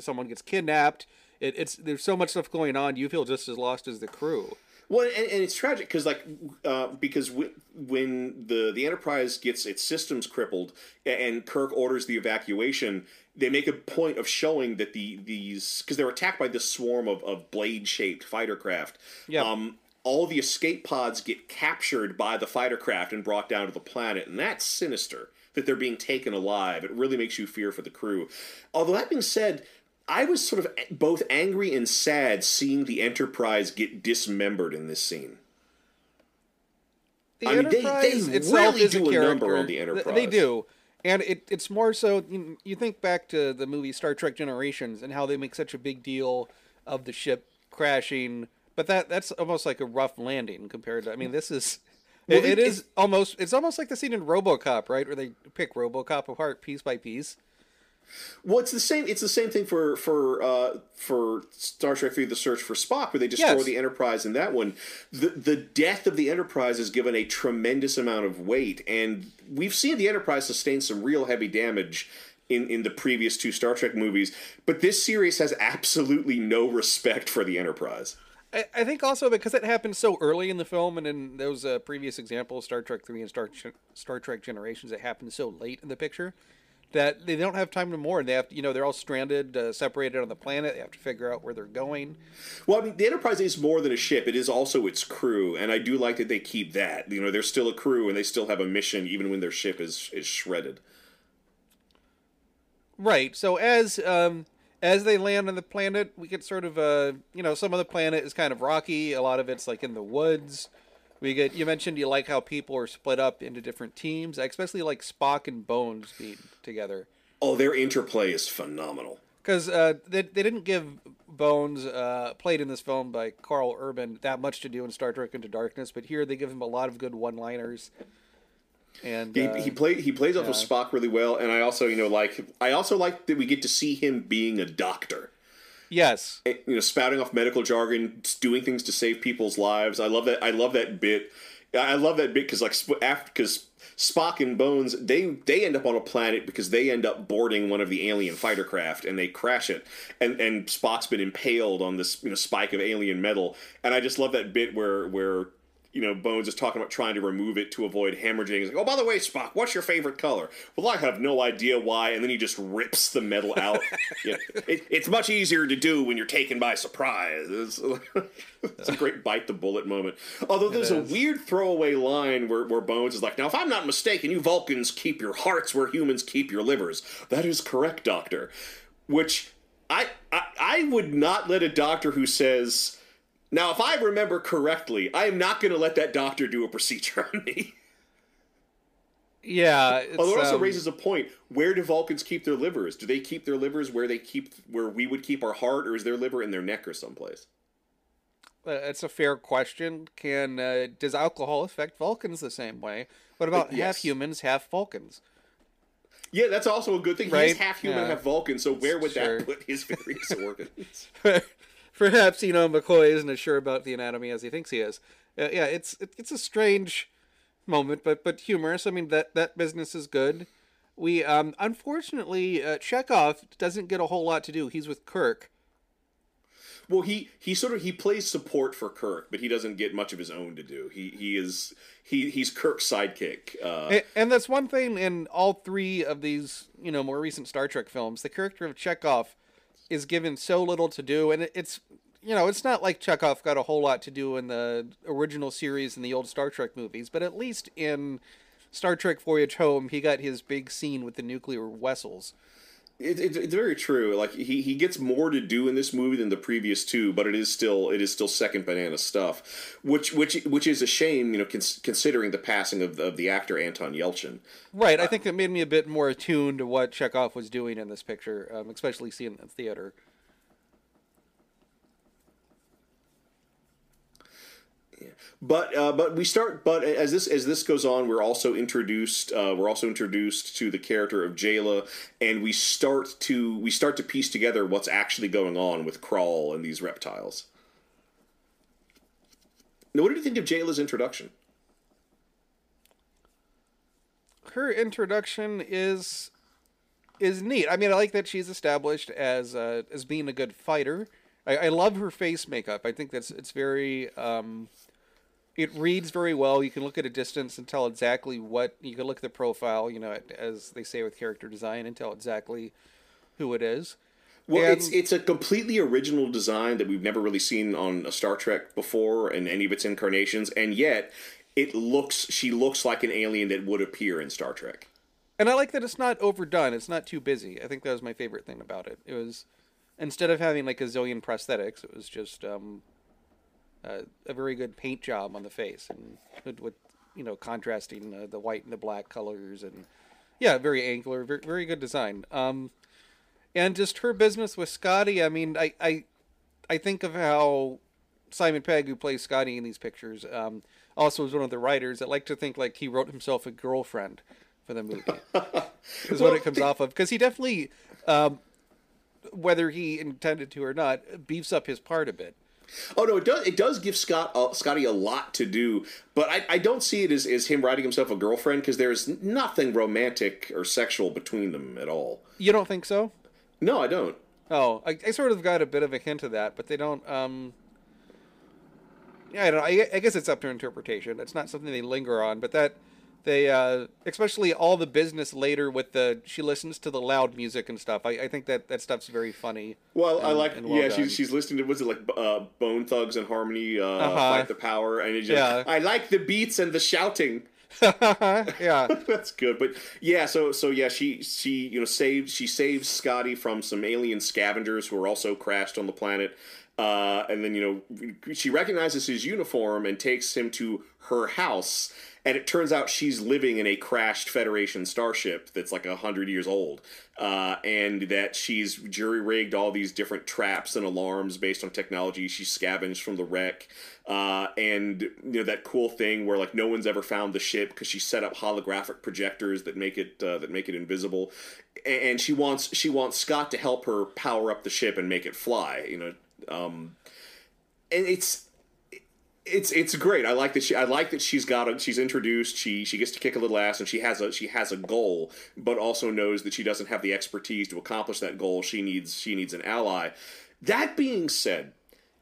someone gets kidnapped. It, it's there's so much stuff going on. You feel just as lost as the crew. Well, and, and it's tragic because, like, uh, because w- when the the Enterprise gets its systems crippled and Kirk orders the evacuation, they make a point of showing that the these because they're attacked by this swarm of, of blade shaped fighter craft. Yeah. Um, all the escape pods get captured by the fighter craft and brought down to the planet, and that's sinister that they're being taken alive. It really makes you fear for the crew. Although that being said, I was sort of both angry and sad seeing the Enterprise get dismembered in this scene. The I mean, they- they Enterprise really is a do a character. number on the Enterprise. They do, and it, it's more so. You, you think back to the movie Star Trek Generations and how they make such a big deal of the ship crashing, but that that's almost like a rough landing compared to. I mean, this is. Well, it, it it- is almost. It's almost like the scene in RoboCop, right, where they pick RoboCop apart piece by piece. Well, it's the same. It's the same thing for for uh, for Star Trek Three: The Search for Spock, where they destroy Yes. the Enterprise. In that one, the the death of the Enterprise is given a tremendous amount of weight, and we've seen the Enterprise sustain some real heavy damage. In, in the previous two Star Trek movies, but this series has absolutely no respect for the Enterprise. I, I think also because it happened so early in the film, and in those uh, previous examples, Star Trek Three and Star Star Trek Generations, it happened so late in the picture that they don't have time to mourn. They have to, you know, they're all stranded, uh, separated on the planet. They have to figure out where they're going. Well, I mean, the Enterprise is more than a ship; it is also its crew, and I do like that they keep that. You know, they're still a crew, and they still have a mission, even when their ship is is shredded. Right. So as um, as they land on the planet, we get sort of uh, you know, some of the planet is kind of rocky. A lot of it's like in the woods. We get you mentioned you like how people are split up into different teams. I especially like Spock and Bones being together. Oh, their interplay is phenomenal. because uh, they, they didn't give Bones, uh, played in this film by Karl Urban, that much to do in Star Trek Into Darkness, but here they give him a lot of good one-liners. And He, uh, he play he plays off of. Spock really well, and I also you know like I also like that we get to see him being a doctor. Yes, Eh, You know, spouting off medical jargon, doing things to save people's lives. I love that. I love that bit. I love that bit because like after because Spock and Bones they they end up on a planet because they end up boarding one of the alien fighter craft and they crash it and and Spock's been impaled on this you know spike of alien metal and I just love that bit where where you know Bones is talking about trying to remove it to avoid hemorrhaging. He's like, oh by the way Spock, what's your favorite color? Well, I have no idea why, and then he just rips the metal out. it, it's much easier to do when you're taken by surprise. It's, it's a great bite the bullet moment. Although there's a weird throwaway line where, where Bones is like, Now, if I'm not mistaken, you Vulcans keep your hearts where humans keep your livers. That is correct, Doctor. Which I, I, I would not let a doctor who says, Now, if I remember correctly, I am not going to let that doctor do a procedure on me. yeah. It's, Although it also um, raises a point: Where do Vulcans keep their livers? Do they keep their livers where they keep where we would keep our heart, or is their liver in their neck or someplace? uh, it's a fair question. Can uh, does alcohol affect Vulcans the same way? What about half humans, half Vulcans? Yeah, that's also a good thing. He's Right? half human, Yeah. half Vulcan. So where would Sure. that put his various organs? Perhaps you know McCoy isn't as sure about the anatomy as he thinks he is. Uh, yeah, it's it, it's a strange moment, but but humorous. I mean that that business is good. We um unfortunately uh, Chekov doesn't get a whole lot to do. He's with Kirk. well, he he sort of he plays support for Kirk, but he doesn't get much of his own to do. He he is he he's Kirk's sidekick. Uh, A- And that's one thing in all three of these, you know, more recent Star Trek films. The character of Chekov is given so little to do, and it- it's you know, it's not like Chekov got a whole lot to do in the original series and the old Star Trek movies, but at least in Star Trek Voyage Home, he got his big scene with the nuclear vessels. It, it, it's very true. Like he, he gets more to do in this movie than the previous two, but it is still it is still second banana stuff, which which which is a shame, you know, cons- considering the passing of, of the actor Anton Yelchin. Right. I think it made me a bit more attuned to what Chekov was doing in this picture, um, especially seeing it in the theater. But uh, but we start. But as this as this goes on, we're also introduced. Uh, we're also introduced to the character of Jaylah, and we start to we start to piece together what's actually going on with Krall and these reptiles. Now, what did you think of Jaylah's introduction? Her introduction is is neat. I mean, I like that she's established as uh, as being a good fighter. I, I love her face makeup. I think that's it's very um, it reads very well. You can look at a distance and tell exactly what you can look at the profile. You know, as they say with character design, and tell exactly who it is. Well, And- it's it's a completely original design that we've never really seen on a Star Trek before in any of its incarnations, and yet it looks she looks like an alien that would appear in Star Trek. And I like that it's not overdone. It's not too busy. I think that was my favorite thing about it. It was instead of having like a zillion prosthetics, it was just um, uh, a very good paint job on the face and with, with you know contrasting uh, the white and the black colors and yeah, very angular, very, very good design. Um, and just her business with Scotty. I mean, I I, I think of how Simon Pegg, who plays Scotty in these pictures, um, also is one of the writers. I like to think like he wrote himself a girlfriend for the movie. is what it comes off of because he definitely, um, whether he intended to or not, beefs up his part a bit. Oh no, it does. It does give Scott uh, Scotty a lot to do, but I, I don't see it as, as him writing himself a girlfriend because there's nothing romantic or sexual between them at all. You don't think so? No, I don't. Oh, I, I sort of got a bit of a hint of that, but they don't. Um, yeah, I don't know. I, I guess it's up to interpretation. It's not something they linger on, but that they, uh, especially all the business later with the she listens to the loud music and stuff. I, I think that that stuff's very funny. Well, I like. well yeah, done. she's she's listening to was it like uh, Bone Thugs and Harmony uh, Uh-huh. fight the power, and it just Yeah. I like the beats and the shouting. yeah. That's good, but yeah. So so yeah, she she you know saves she saves Scotty from some alien scavengers who are also crashed on the planet, uh, and then you know she recognizes his uniform and takes him to her house. And it turns out she's living in a crashed Federation starship that's like a hundred years old, uh, and that she's jury rigged all these different traps and alarms based on technology she scavenged from the wreck. Uh, and you know that cool thing where like no one's ever found the ship because she set up holographic projectors that make it uh, that make it invisible, and she wants she wants Scott to help her power up the ship and make it fly. You know, um, and it's it's it's great. I like that she I like that she's got a, she's introduced. She she gets to kick a little ass and she has a she has a goal, but also knows that she doesn't have the expertise to accomplish that goal. She needs she needs an ally. That being said,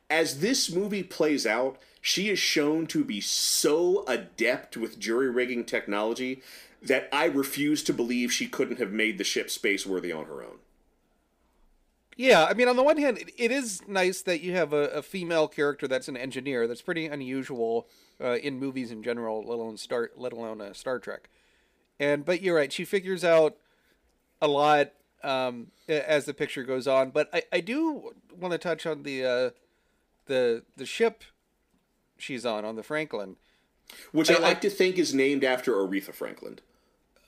as this movie plays out, she is shown to be so adept with jury rigging technology that I refuse to believe she couldn't have made the ship space worthy on her own. Yeah, I mean, on the one hand, it, it is nice that you have a, a female character that's an engineer. That's pretty unusual uh, in movies in general, let alone Star, let alone uh, Star Trek. And but you're right, she figures out a lot um, as the picture goes on. But I, I do want to touch on the uh, the the ship she's on on the Franklin. Which I, I- I- like to think is named after Aretha Franklin.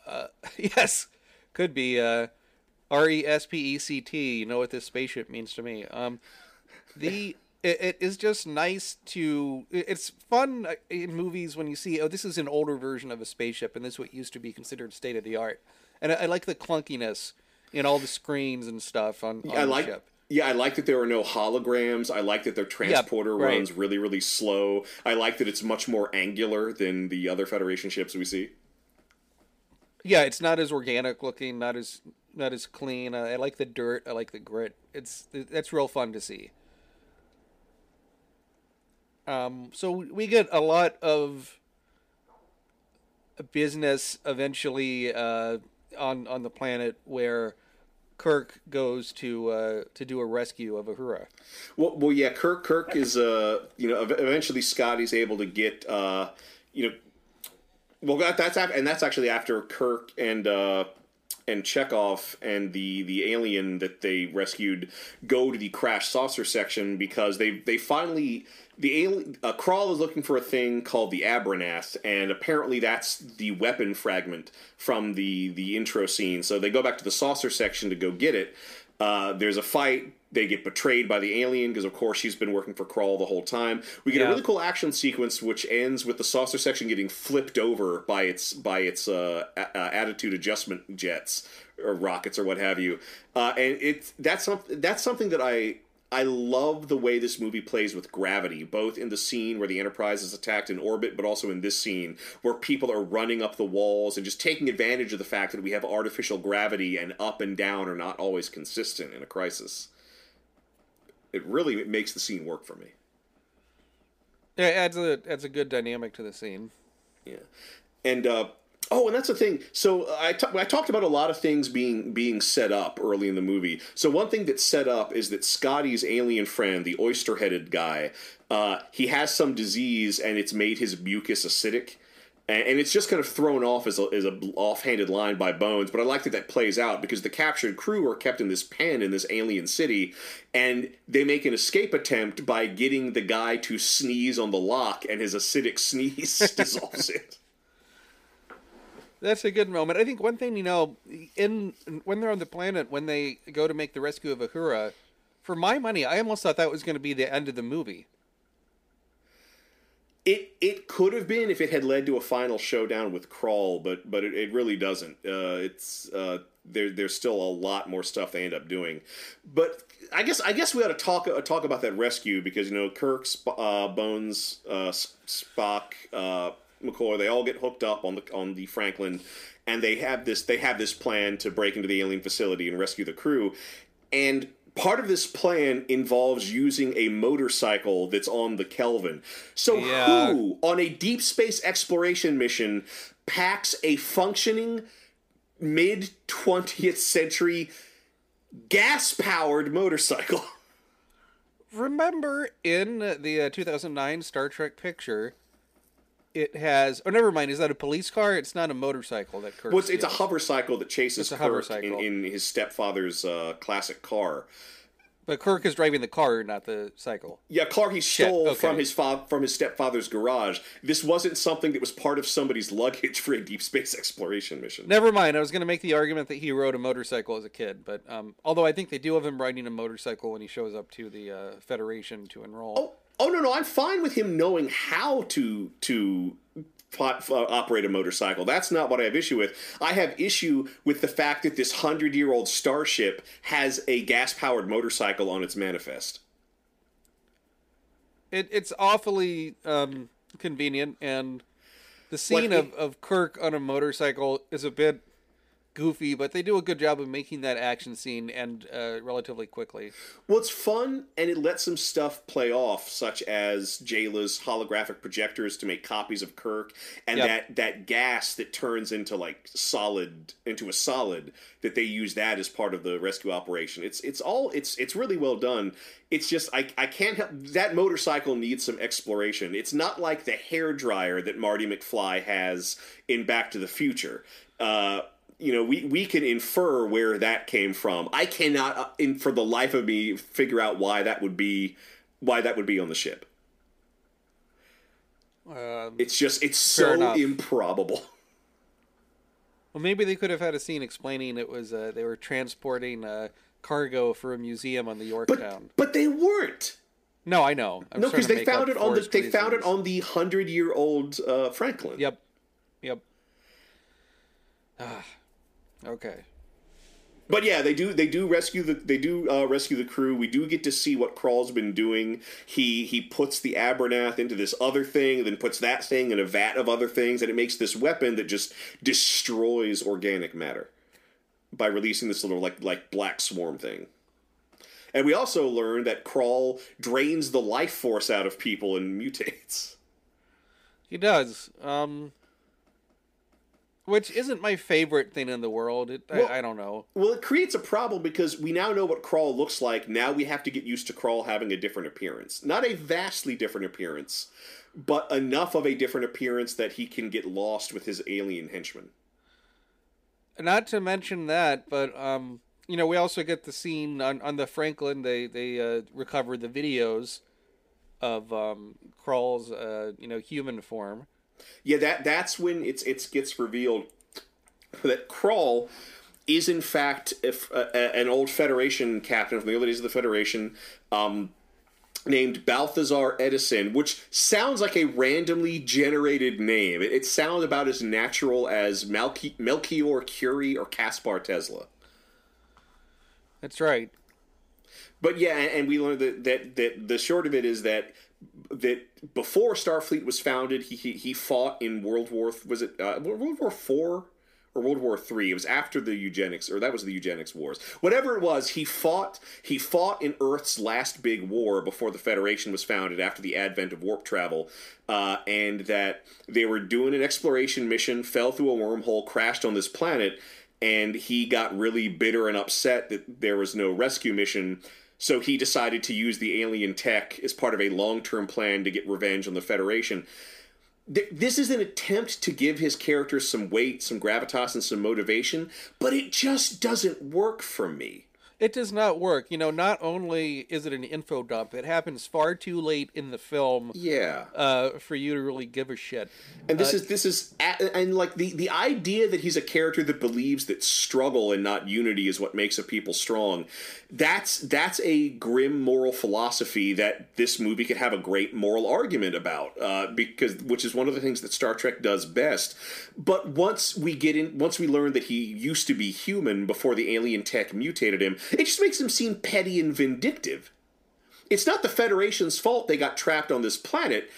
yes, could be uh, R E S P E C T. You know what this spaceship means to me. Um, the it, it is just nice to. It's fun uh, in movies when you see oh this is an older version of a spaceship and this is what used to be considered state of the art. And I, I like the clunkiness in all the screens and stuff on, on I the like. ship. Yeah, I like that there are no holograms. I like that their transporter right. runs really, really slow. I like that it's much more angular than the other Federation ships we see. Yeah, it's not as organic looking, not as not as clean. I, like the dirt. I like the grit. It's that's real fun to see. Um, so we get a lot of business eventually uh, on on the planet where Kirk goes to uh, to do a rescue of Uhura. Well, well, yeah. Kirk, Kirk is, uh, you know, eventually Scotty's able to get, uh, you know, well, that, that's and that's actually after Kirk and uh, and Chekov and the the alien that they rescued go to the crash saucer section because they they finally the alien uh, Krall is looking for a thing called the Abronath, and apparently that's the weapon fragment from the the intro scene. So they go back to the saucer section to go get it. Uh, there's a fight. They get betrayed by the alien because, of course, she's been working for Krall the whole time. We get Yeah. a really cool action sequence which ends with the saucer section getting flipped over by its by its uh, a- uh, attitude adjustment jets or rockets or what have you. Uh, and it's that's something that's something that I I love the way this movie plays with gravity, both in the scene where the Enterprise is attacked in orbit, but also in this scene where people are running up the walls and just taking advantage of the fact that we have artificial gravity and up and down are not always consistent in a crisis. It really it makes the scene work for me. Yeah, it adds a adds a good dynamic to the scene. Yeah, and uh, oh, and that's the thing. So I I talked about a lot of things being being set up early in the movie. So one thing that's set up is that Scotty's alien friend, the oyster-headed guy, uh, he has some disease and it's made his mucus acidic. And it's just kind of thrown off as a, as a offhanded line by Bones, but I like that that plays out because the captured crew are kept in this pen in this alien city, and they make an escape attempt by getting the guy to sneeze on the lock, and his acidic sneeze dissolves it. That's a good moment. I think one thing you know, in when they're on the planet, when they go to make the rescue of Uhura, for my money, I almost thought that was going to be the end of the movie. It it could have been if it had led to a final showdown with Krall, but but it, it really doesn't. Uh, it's uh, there. There's still a lot more stuff they end up doing, but I guess I guess we ought to talk uh, talk about that rescue because you know Kirk, Sp- uh, Bones, uh, Spock, uh, McCoy, they all get hooked up on the on the Franklin, and they have this they have this plan to break into the alien facility and rescue the crew, and part of this plan involves using a motorcycle that's on the Kelvin. So Yeah. who on a deep space exploration mission packs a functioning mid 20th century gas powered motorcycle? Remember in the uh, 2009 Star Trek picture, it has. Oh, never mind. Is that a police car? It's not a motorcycle that Kirk. Well, it's, it's a hover cycle that chases Kirk in, in his stepfather's uh, classic car. But Kirk is driving the car, not the cycle. Yeah, Clark he stole okay. from his fa- from his stepfather's garage. This wasn't something that was part of somebody's luggage for a deep space exploration mission. Never mind. I was going to make the argument that he rode a motorcycle as a kid, but um, although I think they do have him riding a motorcycle when he shows up to the uh, Federation to enroll. Oh, oh no, no, I'm fine with him knowing how to to pot, uh, operate a motorcycle. That's not what I have issue with. I have issue with the fact that this hundred year old starship has a gas powered motorcycle on its manifest. It, it's awfully um, convenient, and the scene of, of Kirk on a motorcycle is a bit goofy, but they do a good job of making that action scene and uh, relatively quickly. Well, it's fun and it lets some stuff play off, such as Jaylah's holographic projectors to make copies of Kirk, and Yep. that that gas that turns into like solid into a solid that they use that as part of the rescue operation. It's it's all it's it's really well done. It's just I I can't help that motorcycle needs some exploration. It's not like the hair dryer that Marty McFly has in Back to the Future. Uh, you know, we, we can infer where that came from. I cannot, uh, in for the life of me, figure out why that would be why that would be on the ship. Um, It's just it's so enough. improbable. well, maybe they could have had a scene explaining it was uh, they were transporting uh, cargo for a museum on the Yorktown. But but they weren't. no, I know. I'm No, because they found it on the they found it on the hundred year old uh, Franklin. Yep. Yep. Ah. Okay. But yeah, they do they do rescue the they do uh, rescue the crew. We do get to see what Krall's been doing. He he puts the Abronath into this other thing, then puts that thing in a vat of other things, and it makes this weapon that just destroys organic matter by releasing this little like like black swarm thing. And we also learn that Krall drains the life force out of people and mutates. He does. Um, which isn't my favorite thing in the world. It, Well- I, I don't know. Well, it creates a problem because we now know what Krall looks like. Now we have to get used to Krall having a different appearance. Not a vastly different appearance, but enough of a different appearance that he can get lost with his alien henchmen. Not to mention that, but um, you know, we also get the scene on, on the Franklin. They they uh, recover the videos of um, Krall's uh, you know human form. Yeah, that that's when it's it's gets revealed that Krall is in fact if uh, an old Federation captain from the early days of the Federation, um, named Balthazar Edison, which sounds like a randomly generated name. It, it sounds about as natural as Melchi- Melchior Curie or Caspar Tesla. That's right. But yeah, and and we learned that, that that the short of it is that that before Starfleet was founded, he he, he fought in World War was it uh, World War Four or World War Three? It was after the eugenics, or that was the eugenics wars. Whatever it was, he fought he fought in Earth's last big war before the Federation was founded, after the advent of warp travel, uh, and that they were doing an exploration mission, fell through a wormhole, crashed on this planet, and he got really bitter and upset that there was no rescue mission. So he decided to use the alien tech as part of a long term plan to get revenge on the Federation. Th- This is an attempt to give his character some weight, some gravitas, and some motivation, but it just doesn't work for me. It does not work. You know, not only is it an info dump, it happens far too late in the film Yeah. uh, for you to really give a shit. And this is this is and like the the idea that he's a character that believes that struggle and not unity is what makes a people strong. That's that's a grim moral philosophy that this movie could have a great moral argument about, uh, because which is one of the things that Star Trek does best. But once we get in, once we learn that he used to be human before the alien tech mutated him, it just makes him seem petty and vindictive. It's not the Federation's fault they got trapped on this planet.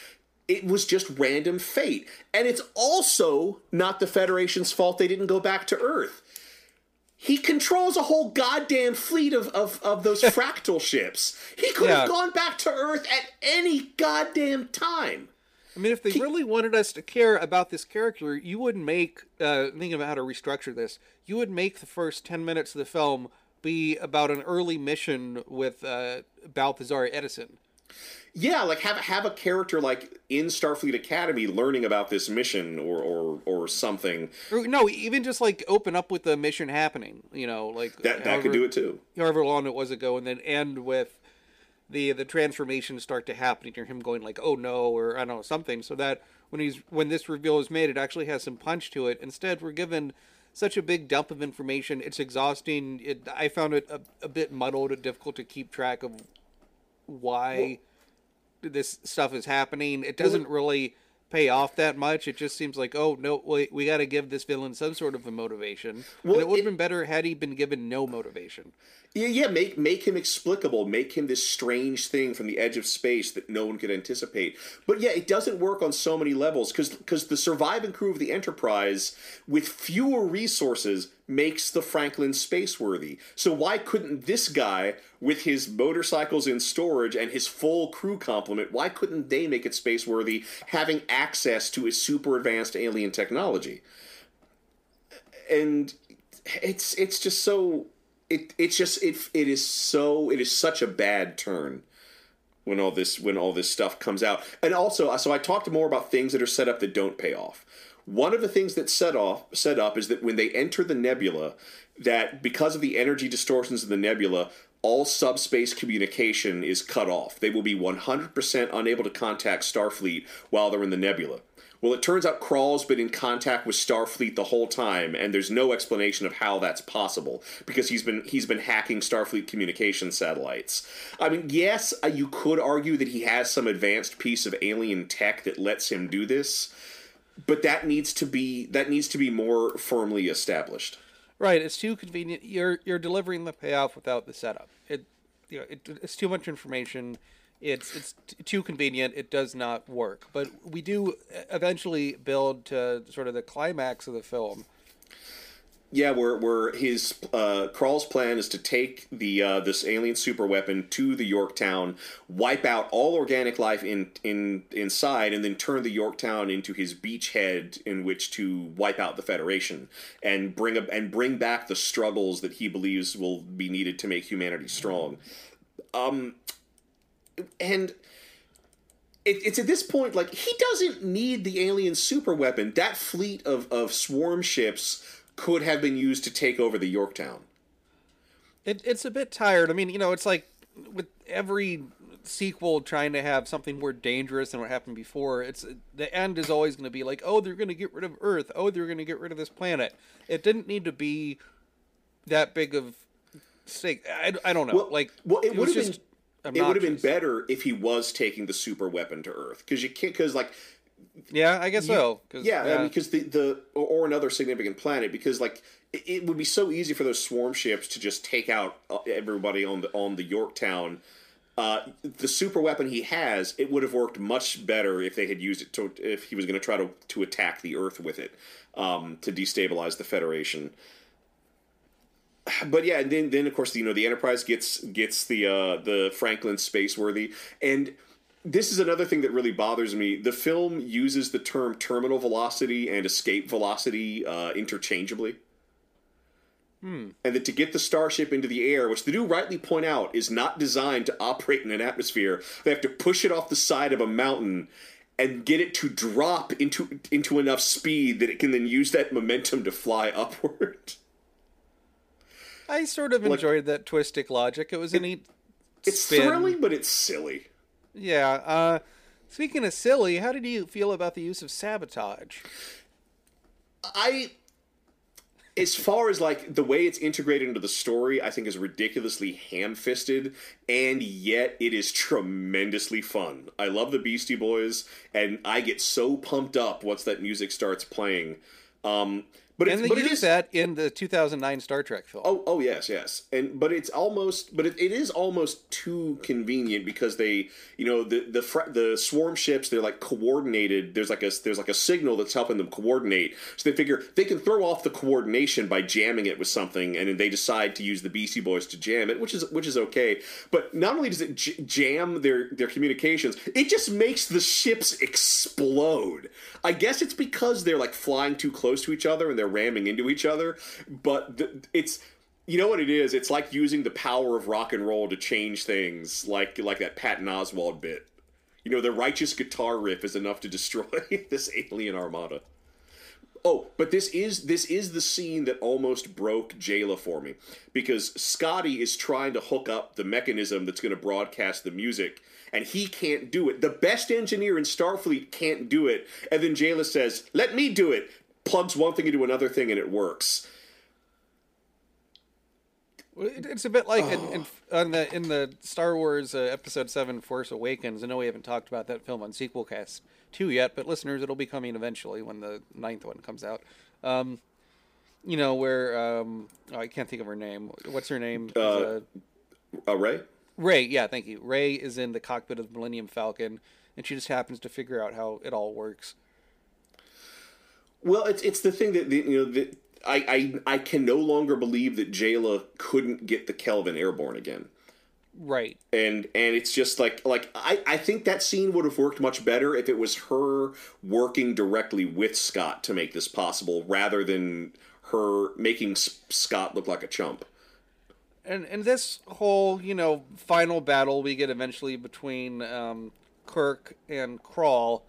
It was just random fate. And it's also not the Federation's fault they didn't go back to Earth. He controls a whole goddamn fleet of, of, of those fractal ships. He could have gone back to Earth at any goddamn time. I mean, if they really wanted us to care about this character, you would make, uh, thinking about how to restructure this, you would make the first 10 minutes of the film be about an early mission with uh, Balthazar Edison. Yeah, like have have a character like in Starfleet Academy learning about this mission or or, or something. Or, no, even just like open up with the mission happening, you know, like That that could do it too. however long it was ago, and then end with the the transformation start to happen, or him going like, "Oh no," or I don't know something, so that when he's when this reveal is made, it actually has some punch to it. Instead, we're given such a big dump of information; it's exhausting. It I found it a, a bit muddled and difficult to keep track of why this stuff is happening. It doesn't really pay off that much. It just seems like, oh no, wait, we got to give this villain some sort of a motivation. Well, and it would have been better had he been given no motivation. Yeah, yeah, make make him explicable, make him this strange thing from the edge of space that no one could anticipate. But yeah, it doesn't work on so many levels because because the surviving crew of the Enterprise with fewer resources makes the Franklin spaceworthy. So why couldn't this guy with his motorcycles in storage and his full crew complement, why couldn't they make it spaceworthy having access to a super advanced alien technology? and it's it's just so it it's just it it is so it is such a bad turn when all this when all this stuff comes out. And also uh, so i talked more about things that are set up that don't pay off. One of the things that's set off set up is that when they enter the nebula that because of the energy distortions of the nebula all subspace communication is cut off. They will be 100% unable to contact starfleet while they're in the nebula well, it turns out Krall's been in contact with Starfleet the whole time, and there's no explanation of how that's possible because he's been he's been hacking Starfleet communication satellites. I mean, yes, uh, you could argue that he has some advanced piece of alien tech that lets him do this, but that needs to be that needs to be more firmly established. Right, it's too convenient. You're you're delivering the payoff without the setup. It, you know, it, it's too much information. It's it's t- too convenient. It does not work. But we do eventually build to sort of the climax of the film. Yeah, where where his uh, Krall's plan is to take the uh, this alien super weapon to the Yorktown, wipe out all organic life in in inside, and then turn the Yorktown into his beachhead in which to wipe out the Federation and bring up and bring back the struggles that he believes will be needed to make humanity strong. Um, and it, it's at this point like he doesn't need the alien super weapon. That fleet of of swarm ships could have been used to take over the Yorktown. It, it's a bit tired. I mean, you know, it's like with every sequel trying to have something more dangerous than what happened before. It's the end is always going to be like, oh, they're going to get rid of Earth. Oh, they're going to get rid of this planet. It didn't need to be that big of stake. I, I don't know. Well, like, well, it, it would was have just been. It would have been better if he was taking the super weapon to Earth because you can't because like Yeah, I guess so. 'cause, yeah, I mean, because the the or, or another significant planet because like it, it would be so easy for those swarm ships to just take out uh, everybody on the on the Yorktown. Uh, the super weapon he has, it would have worked much better if they had used it to if he was going to try to to attack the Earth with it um, to destabilize the Federation. But yeah, and then then of course you know the Enterprise gets gets the uh, the Franklin space worthy and this is another thing that really bothers me. The film uses the term terminal velocity and escape velocity uh, interchangeably. And that to get the starship into the air, which they do rightly point out is not designed to operate in an atmosphere, they have to push it off the side of a mountain and get it to drop into into enough speed that it can then use that momentum to fly upward. I sort of Like- enjoyed that twistic logic. It was a neat. It's spin. thrilling, but it's silly. Yeah. Uh, speaking of silly, how did you feel about the use of sabotage? I as far as like the way it's integrated into the story, I think is ridiculously ham-fisted, and yet it is tremendously fun. I love the Beastie Boys, and I get so pumped up once that music starts playing. Um, but And they but it used that in the 2009 Star Trek film. Oh, oh yes, yes, and but it's almost, but it, it is almost too convenient because they, you know, the the fr- the swarm ships they're like coordinated. There's like a there's like a signal that's helping them coordinate. So they figure they can throw off the coordination by jamming it with something, and then they decide to use the Beastie Boys to jam it, which is which is okay. But not only does it j- jam their their communications, it just makes the ships explode. I guess it's because they're like flying too close to each other and they're ramming into each other. But it's you know what it is? It's like using the power of rock and roll to change things, like like that Patton Oswalt bit. You know, the righteous guitar riff is enough to destroy this alien armada. Oh, but this is this is the scene that almost broke Jaylah for me because Scotty is trying to hook up the mechanism that's going to broadcast the music, and he can't do it. The best engineer in Starfleet can't do it, and then Jaylah says, "Let me do it." Plugs one thing into another thing, and it works. It's a bit like in, in, on the in the Star Wars uh, Episode Seven: Force Awakens. I know we haven't talked about that film on Sequel Cast two yet, but listeners, it'll be coming eventually when the ninth one comes out. Um, you know where um, oh, I can't think of her name. What's her name? Uh, Uh, Rey. Rey. Yeah, thank you. Rey is in the cockpit of the Millennium Falcon, and she just happens to figure out how it all works. Well, it's it's the thing that the, you know that I, I I can no longer believe that Jaylah couldn't get the Kelvin airborne again. Right. and and it's just like like I, I think that scene would have worked much better if it was her working directly with Scott to make this possible rather than her making S- Scott look like a chump. and and this whole you know final battle we get eventually between um, Kirk and Krall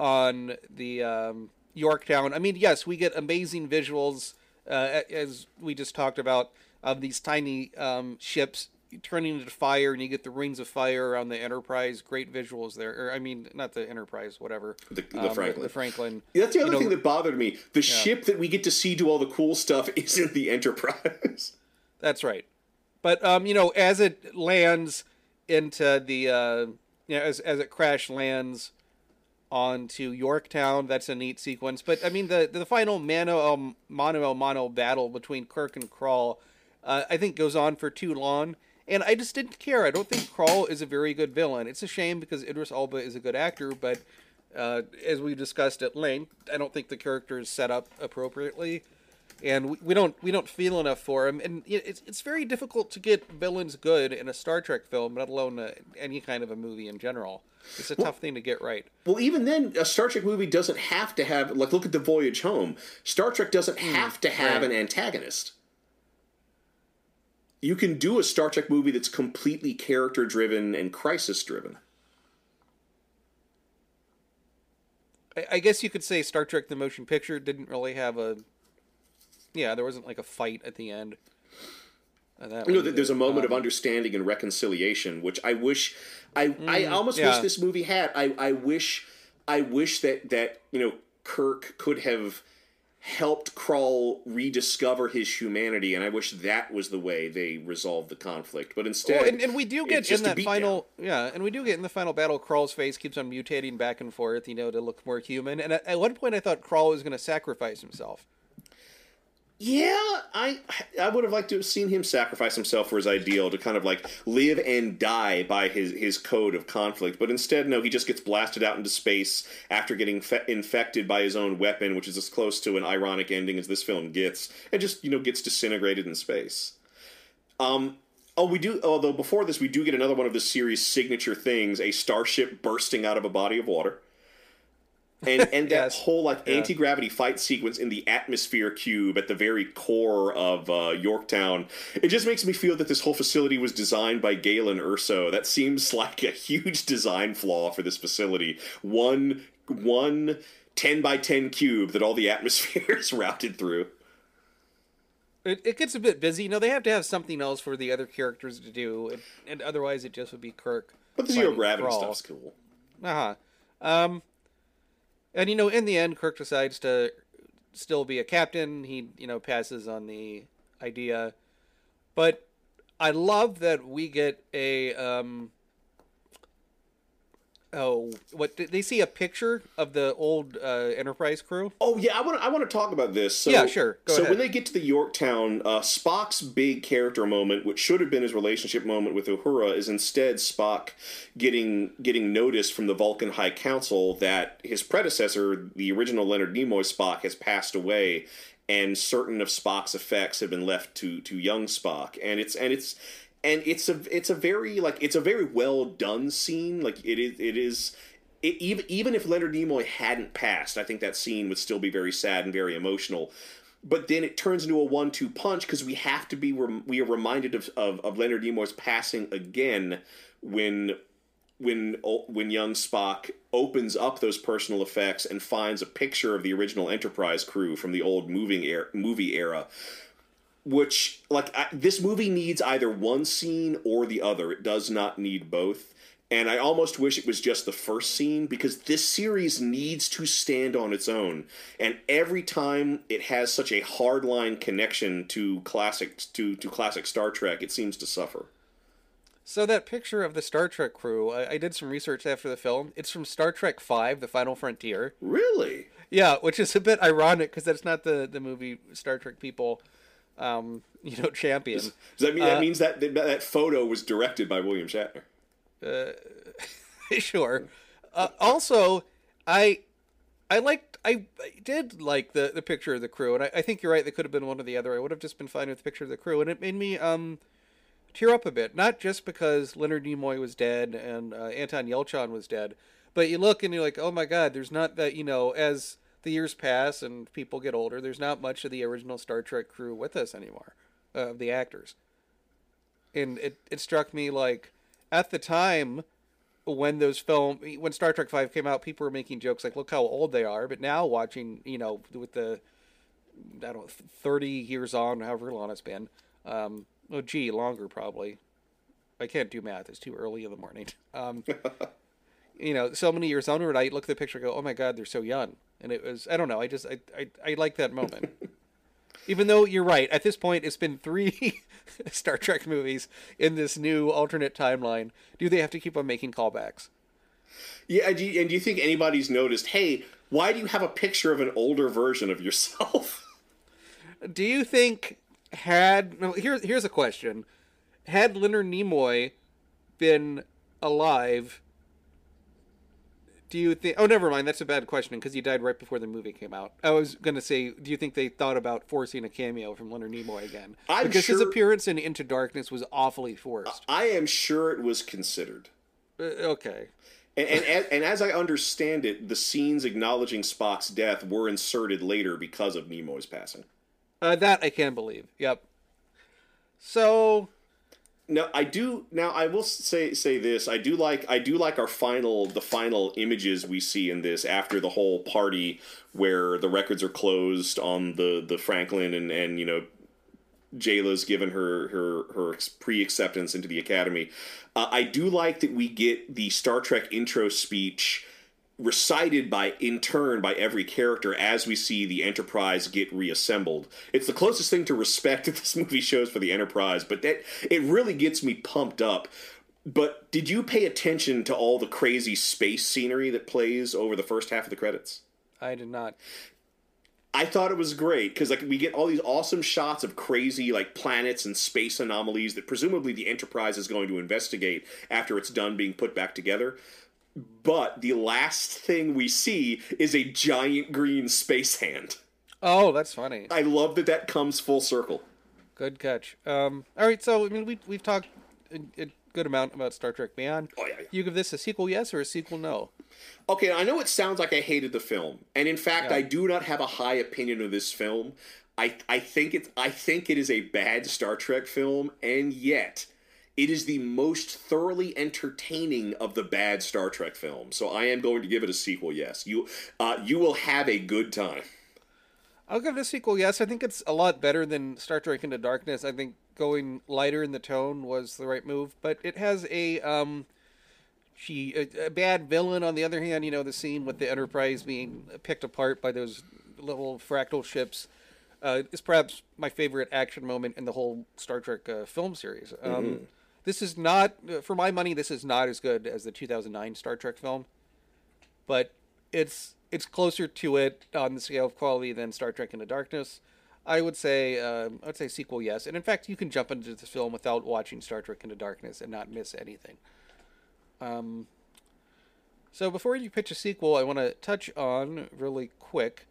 on the um, Yorktown. I mean, yes, we get amazing visuals uh, as we just talked about of these tiny um, ships turning into fire, and you get the rings of fire around the Enterprise. Great visuals there. Or I mean, not the Enterprise, whatever. The- the Um, Franklin. The Franklin. That's the You other know, thing that bothered me. The ship that we get to see do all the cool stuff isn't the Enterprise. That's right. But um, you know, as it lands into the uh, you know, as as it crash lands onto Yorktown, that's a neat sequence. But I mean, the the final mano mano mano battle between Kirk and Krall, uh, I think goes on for too long. And I just didn't care. I don't think Krall is a very good villain. It's a shame because Idris Elba is a good actor, but uh, as we discussed at length, I don't think the character is set up appropriately. And we, we don't we don't feel enough for him. And it's it's very difficult to get villains good in a Star Trek film, let alone uh any kind of a movie in general. It's a tough thing to get right. Well, even then, a Star Trek movie doesn't have to have like look at the Voyage Home. Star Trek doesn't have to have right. an antagonist. You can do a Star Trek movie that's completely character driven and crisis driven. I, I guess you could say Star Trek: The Motion Picture didn't really have a. Yeah, there wasn't like a fight at the end. That You know, there's a moment of Um, understanding and reconciliation, which I wish, I, I almost wish Mm, this movie had. I, I wish, I wish that that you know Kirk could have helped Krall rediscover his humanity, and I wish that was the way they resolved the conflict. But instead, Well, and, and we do get in that final, yeah, and we do get in the final battle. Krall's face keeps on mutating back and forth, you know, to look more human. And at, at one point, I thought Krawl was going to sacrifice himself. Yeah, I I would have liked to have seen him sacrifice himself for his ideal to kind of like live and die by his his code of conflict. But instead, no, he just gets blasted out into space after getting fe- infected by his own weapon, which is as close to an ironic ending as this film gets, and just you know gets disintegrated in space. Um. Oh, we do. Although before this, we do get another one of the series' signature things: a starship bursting out of a body of water and and that Yes. whole like Yeah. anti gravity fight sequence in the atmosphere cube at the very core of uh, Yorktown, it just makes me feel that this whole facility was designed by Galen Erso. That seems like a huge design flaw for this facility. One one 10 by 10 cube that all the atmosphere is routed through. It, it gets a bit busy. You know, they have to have something else for the other characters to do, and, and otherwise, it just would be Kirk. But the zero gravity stuff's cool. Uh huh. Um, and you know, in the end, Kirk decides to still be a captain. He, you know, passes on the idea, but I love that we get a um. Oh, what they see a picture of the old uh, Enterprise crew? Oh yeah, I want to I want to talk about this. So, Yeah, sure. Go so ahead. when they get to the Yorktown, uh, Spock's big character moment, which should have been his relationship moment with Uhura, is instead Spock getting getting notice from the Vulcan High Council that his predecessor, the original Leonard Nimoy Spock, has passed away, and certain of Spock's effects have been left to to young Spock, and it's and it's and it's a it's a very like it's a very well done scene. Like it is it is it, even even if Leonard Nimoy hadn't passed, I think that scene would still be very sad and very emotional. But then it turns into a one-two punch because we have to be rem- we are reminded of, of of Leonard Nimoy's passing again when when when young Spock opens up those personal effects and finds a picture of the original Enterprise crew from the old moving era, movie era which like I, this movie needs either one scene or the other. It does not need both. And i almost wish it was just the first scene because this series needs to stand on its own. And every time it has such a hardline connection to classic to, to classic star trek it seems to suffer. So that picture of the Star Trek crew, I, I did some research after the film. It's from Star Trek Five: The Final Frontier. really? Yeah, which is a bit ironic because that's not the the movie Star Trek people, um, you know, champion. does that mean that means that, that that photo was directed by william shatner Uh, sure. Uh, also, I I liked I, I did like the the picture of the crew, and I, I think you're right. They could have been one or the other. I would have just been fine with the picture of the crew, and it made me um tear up a bit. Not just because Leonard Nimoy was dead and uh, Anton Yelchin was dead, but you look and you're like, oh my god, there's not that you know as the years pass and people get older, there's not much of the original Star Trek crew with us anymore, uh, of the actors. And it it struck me like at the time when those film when Star Trek Five came out, people were making jokes like, "Look how old they are." But now watching, you know, with the I don't know, thirty years on, however long it's been, um, oh gee, longer probably. I can't do math; it's too early in the morning. Um, you know, so many years onward, I look at the picture, and go, "Oh my God, they're so young," and it was I don't know, I just I I, I like that moment. Even though you're right, at this point it's been three Star Trek movies in this new alternate timeline. Do they have to keep on making callbacks? yeah and do, you, and do you think anybody's noticed hey why do you have a picture of an older version of yourself Do you think had well, here here's a question: Had Leonard Nimoy been alive, Do you think? Oh, never mind. That's a bad question because he died right before the movie came out. I was gonna say, do you think they thought about forcing a cameo from Leonard Nimoy again? I'm because his appearance in Into Darkness was awfully forced. I am sure it was considered. Uh, okay. And, and, and, and as I understand it, the scenes acknowledging Spock's death were inserted later because of Nimoy's passing. Uh, that I can believe. Yep. So Now I do. Now I will say say this. I do like. I do like our final. The final images we see in this after the whole party where the records are closed on the the Franklin and and you know Jaylah's given her her her pre acceptance into the academy. Uh, I do like that we get the Star Trek intro speech recited by in turn by every character as we see the Enterprise get reassembled. It's the closest thing to respect that this movie shows for the Enterprise, but that it really gets me pumped up. But did you pay attention to all the crazy space scenery that plays over the first half of the credits? I did not. I thought it was great because like we get all these awesome shots of crazy like planets and space anomalies that presumably the Enterprise is going to investigate after it's done being put back together. But the last thing we see is a giant green space hand. Oh, that's funny. I love that that comes full circle. Good catch. Um, all right, so I mean, we we've talked a, a good amount about Star Trek Beyond. Oh, yeah, yeah. You give this a sequel, yes, or a sequel, no? Okay, I know it sounds like I hated the film, and in fact, Yeah. I do not have a high opinion of this film. I I think it I think it is a bad Star Trek film, and yet it is the most thoroughly entertaining of the bad Star Trek films. So I am going to give it a sequel. Yes, you uh, you will have a good time. I'll give it a sequel, yes. I think it's a lot better than Star Trek Into Darkness. I think going lighter in the tone was the right move, but it has a um, she a, a bad villain. On the other hand, you know the scene with the Enterprise being picked apart by those little fractal ships uh, is perhaps my favorite action moment in the whole Star Trek uh, film series. Um, This is not, for my money, this is not as good as the 2009 Star Trek film, but it's it's closer to it on the scale of quality than Star Trek Into Darkness. I would say um, I would say sequel, yes. And in fact, you can jump into this film without watching Star Trek Into Darkness and not miss anything. Um, so before you pitch a sequel, I want to touch on really quick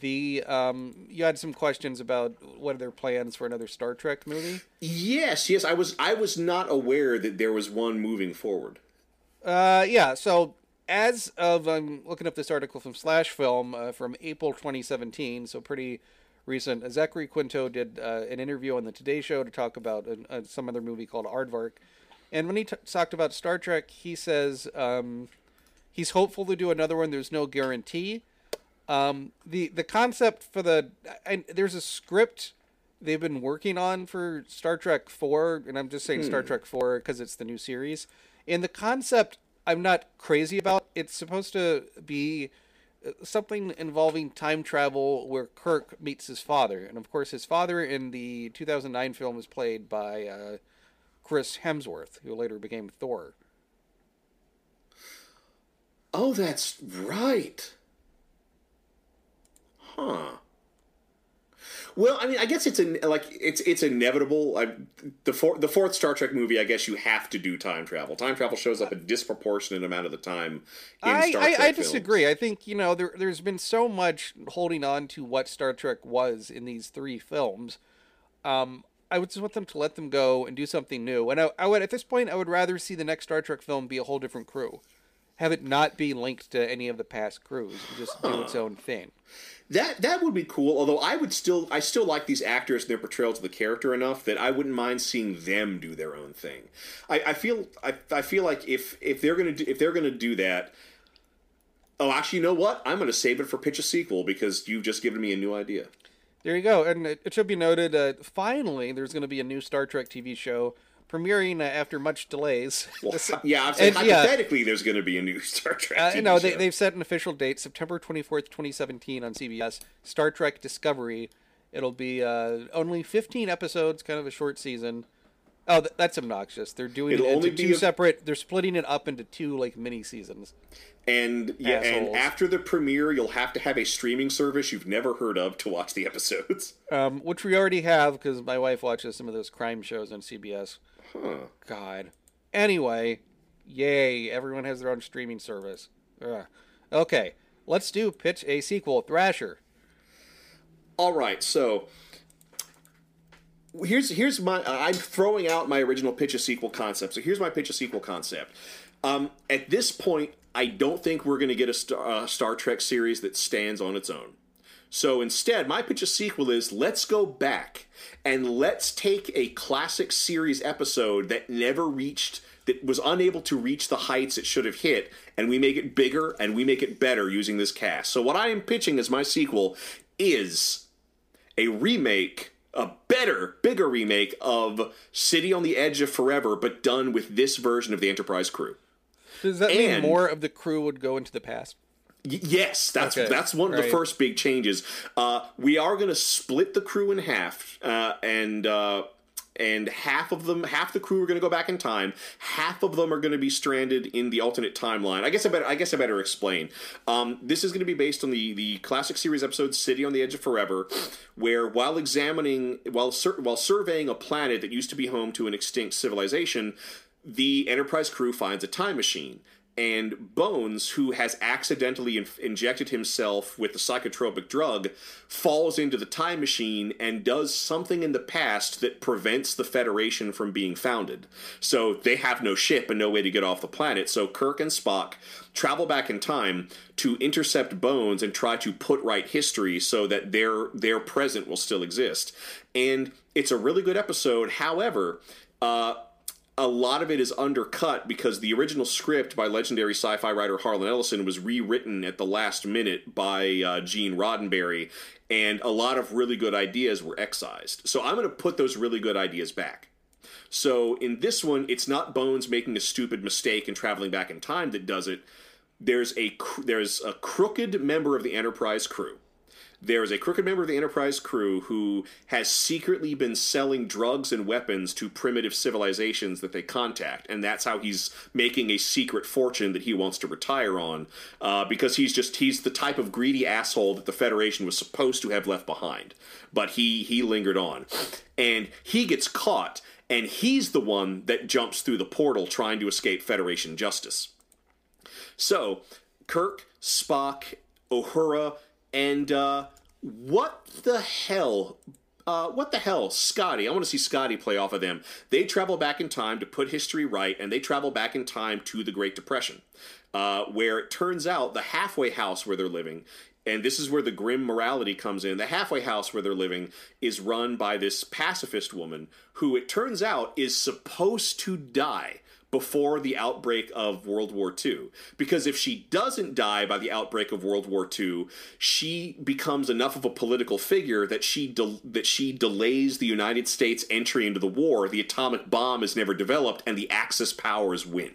the um, you had some questions about what are their plans for another Star Trek movie. Yes, yes, I was I was not aware that there was one moving forward. Uh, yeah. So as of I'm looking up this article from Slash Film uh, from April 2017, so pretty recent. Zachary Quinto did uh, an interview on the Today Show to talk about uh, uh, some other movie called Aardvark, and when he t- talked about Star Trek, he says um, he's hopeful to do another one. There's no guarantee. Um, the the concept for the I, there's a script they've been working on for Star Trek 4 and I'm just saying Star Trek 4 cuz it's the new series. And the concept I'm not crazy about. It's supposed to be uh, something involving time travel where Kirk meets his father. And of course his father in the 2009 film is played by uh, Chris Hemsworth, who later became Thor. Oh, that's right. Huh. Well, I mean, I guess it's an like it's it's inevitable. I, the four, the fourth Star Trek movie, I guess you have to do time travel. Time travel shows up a disproportionate amount of the time in I, Star I, Trek I films. disagree. I think you know there there's been so much holding on to what Star Trek was in these three films. Um, I would just want them to let them go and do something new. And I, I would at this point I would rather see the next Star Trek film be a whole different crew, have it not be linked to any of the past crews, and just do its own thing. That that would be cool. Although I would still I still like these actors and their portrayals of the character enough that I wouldn't mind seeing them do their own thing. I, I feel I, I feel like if if they're gonna do, if they're gonna do that. Oh, actually, you know what? I'm going to save it for pitch a sequel because you've just given me a new idea. There you go. And it, it should be noted, uh, finally, there's going to be a new Star Trek TV show premiering uh, after much delays. Well, yeah, I'm saying and, yeah. hypothetically, there's going to be a new Star Trek. Uh, TV no, they, show. they've set an official date, September 24th, 2017 on CBS. Star Trek Discovery. It'll be uh, only 15 episodes, kind of a short season. Oh, th- that's obnoxious. They're doing It'll it into two a- separate. They're splitting it up into two like mini seasons. and yeah, and after the premiere, you'll have to have a streaming service you've never heard of to watch the episodes. Um, which we already have because my wife watches some of those crime shows on CBS. Huh. God. Anyway, yay! Everyone has their own streaming service. Ugh. Okay, let's do pitch a sequel. Thrasher. All right, so here's here's my I'm throwing out my original pitch a sequel concept. So here's my pitch a sequel concept. Um, at this point, I don't think we're going to get a Star, Star Trek series that stands on its own. So instead, my pitch of sequel is let's go back and let's take a classic series episode that never reached that was unable to reach the heights it should have hit, and we make it bigger and we make it better using this cast. So what I am pitching as my sequel is a remake a better, bigger remake of City on the Edge of Forever, but done with this version of the Enterprise crew. Does that and, mean more of the crew would go into the past? Yes, that's okay. that's one of right. the first big changes. Uh, we are going to split the crew in half, uh, and uh, and half of them, half the crew are going to go back in time. Half of them are going to be stranded in the alternate timeline. I guess I better, I guess I better explain. Um, this is going to be based on the the classic series episode "City on the Edge of Forever," where while examining, while sur- while surveying a planet that used to be home to an extinct civilization, the Enterprise crew finds a time machine and Bones, who has accidentally in- injected himself with the psychotropic drug, falls into the time machine and does something in the past that prevents the Federation from being founded. So they have no ship and no way to get off the planet. So Kirk and Spock travel back in time to intercept Bones and try to put right history so that their their present will still exist. And it's a really good episode. However, uh, a lot of it is undercut because the original script by legendary sci-fi writer Harlan Ellison was rewritten at the last minute by uh, Gene Roddenberry, and a lot of really good ideas were excised. So I'm going to put those really good ideas back. So in this one, it's not Bones making a stupid mistake and traveling back in time that does it. There's a there's a crooked member of the Enterprise crew there's a crooked member of the Enterprise crew who has secretly been selling drugs and weapons to primitive civilizations that they contact, and that's how he's making a secret fortune that he wants to retire on, uh, because he's just he's the type of greedy asshole that the Federation was supposed to have left behind, but he he lingered on, and he gets caught, and he's the one that jumps through the portal trying to escape Federation justice. So Kirk, Spock, Uhura, and uh, what the hell? Uh, what the hell, Scotty? I want to see Scotty play off of them. They travel back in time to put history right, and they travel back in time to the Great Depression, uh, where it turns out the halfway house where they're living and this is where the grim morality comes in. The halfway house where they're living is run by this pacifist woman who, it turns out, is supposed to die before the outbreak of World War II. Because if she doesn't die by the outbreak of World War II, she becomes enough of a political figure that she de- that she delays the United States entry into the war. The atomic bomb is never developed, and the Axis powers win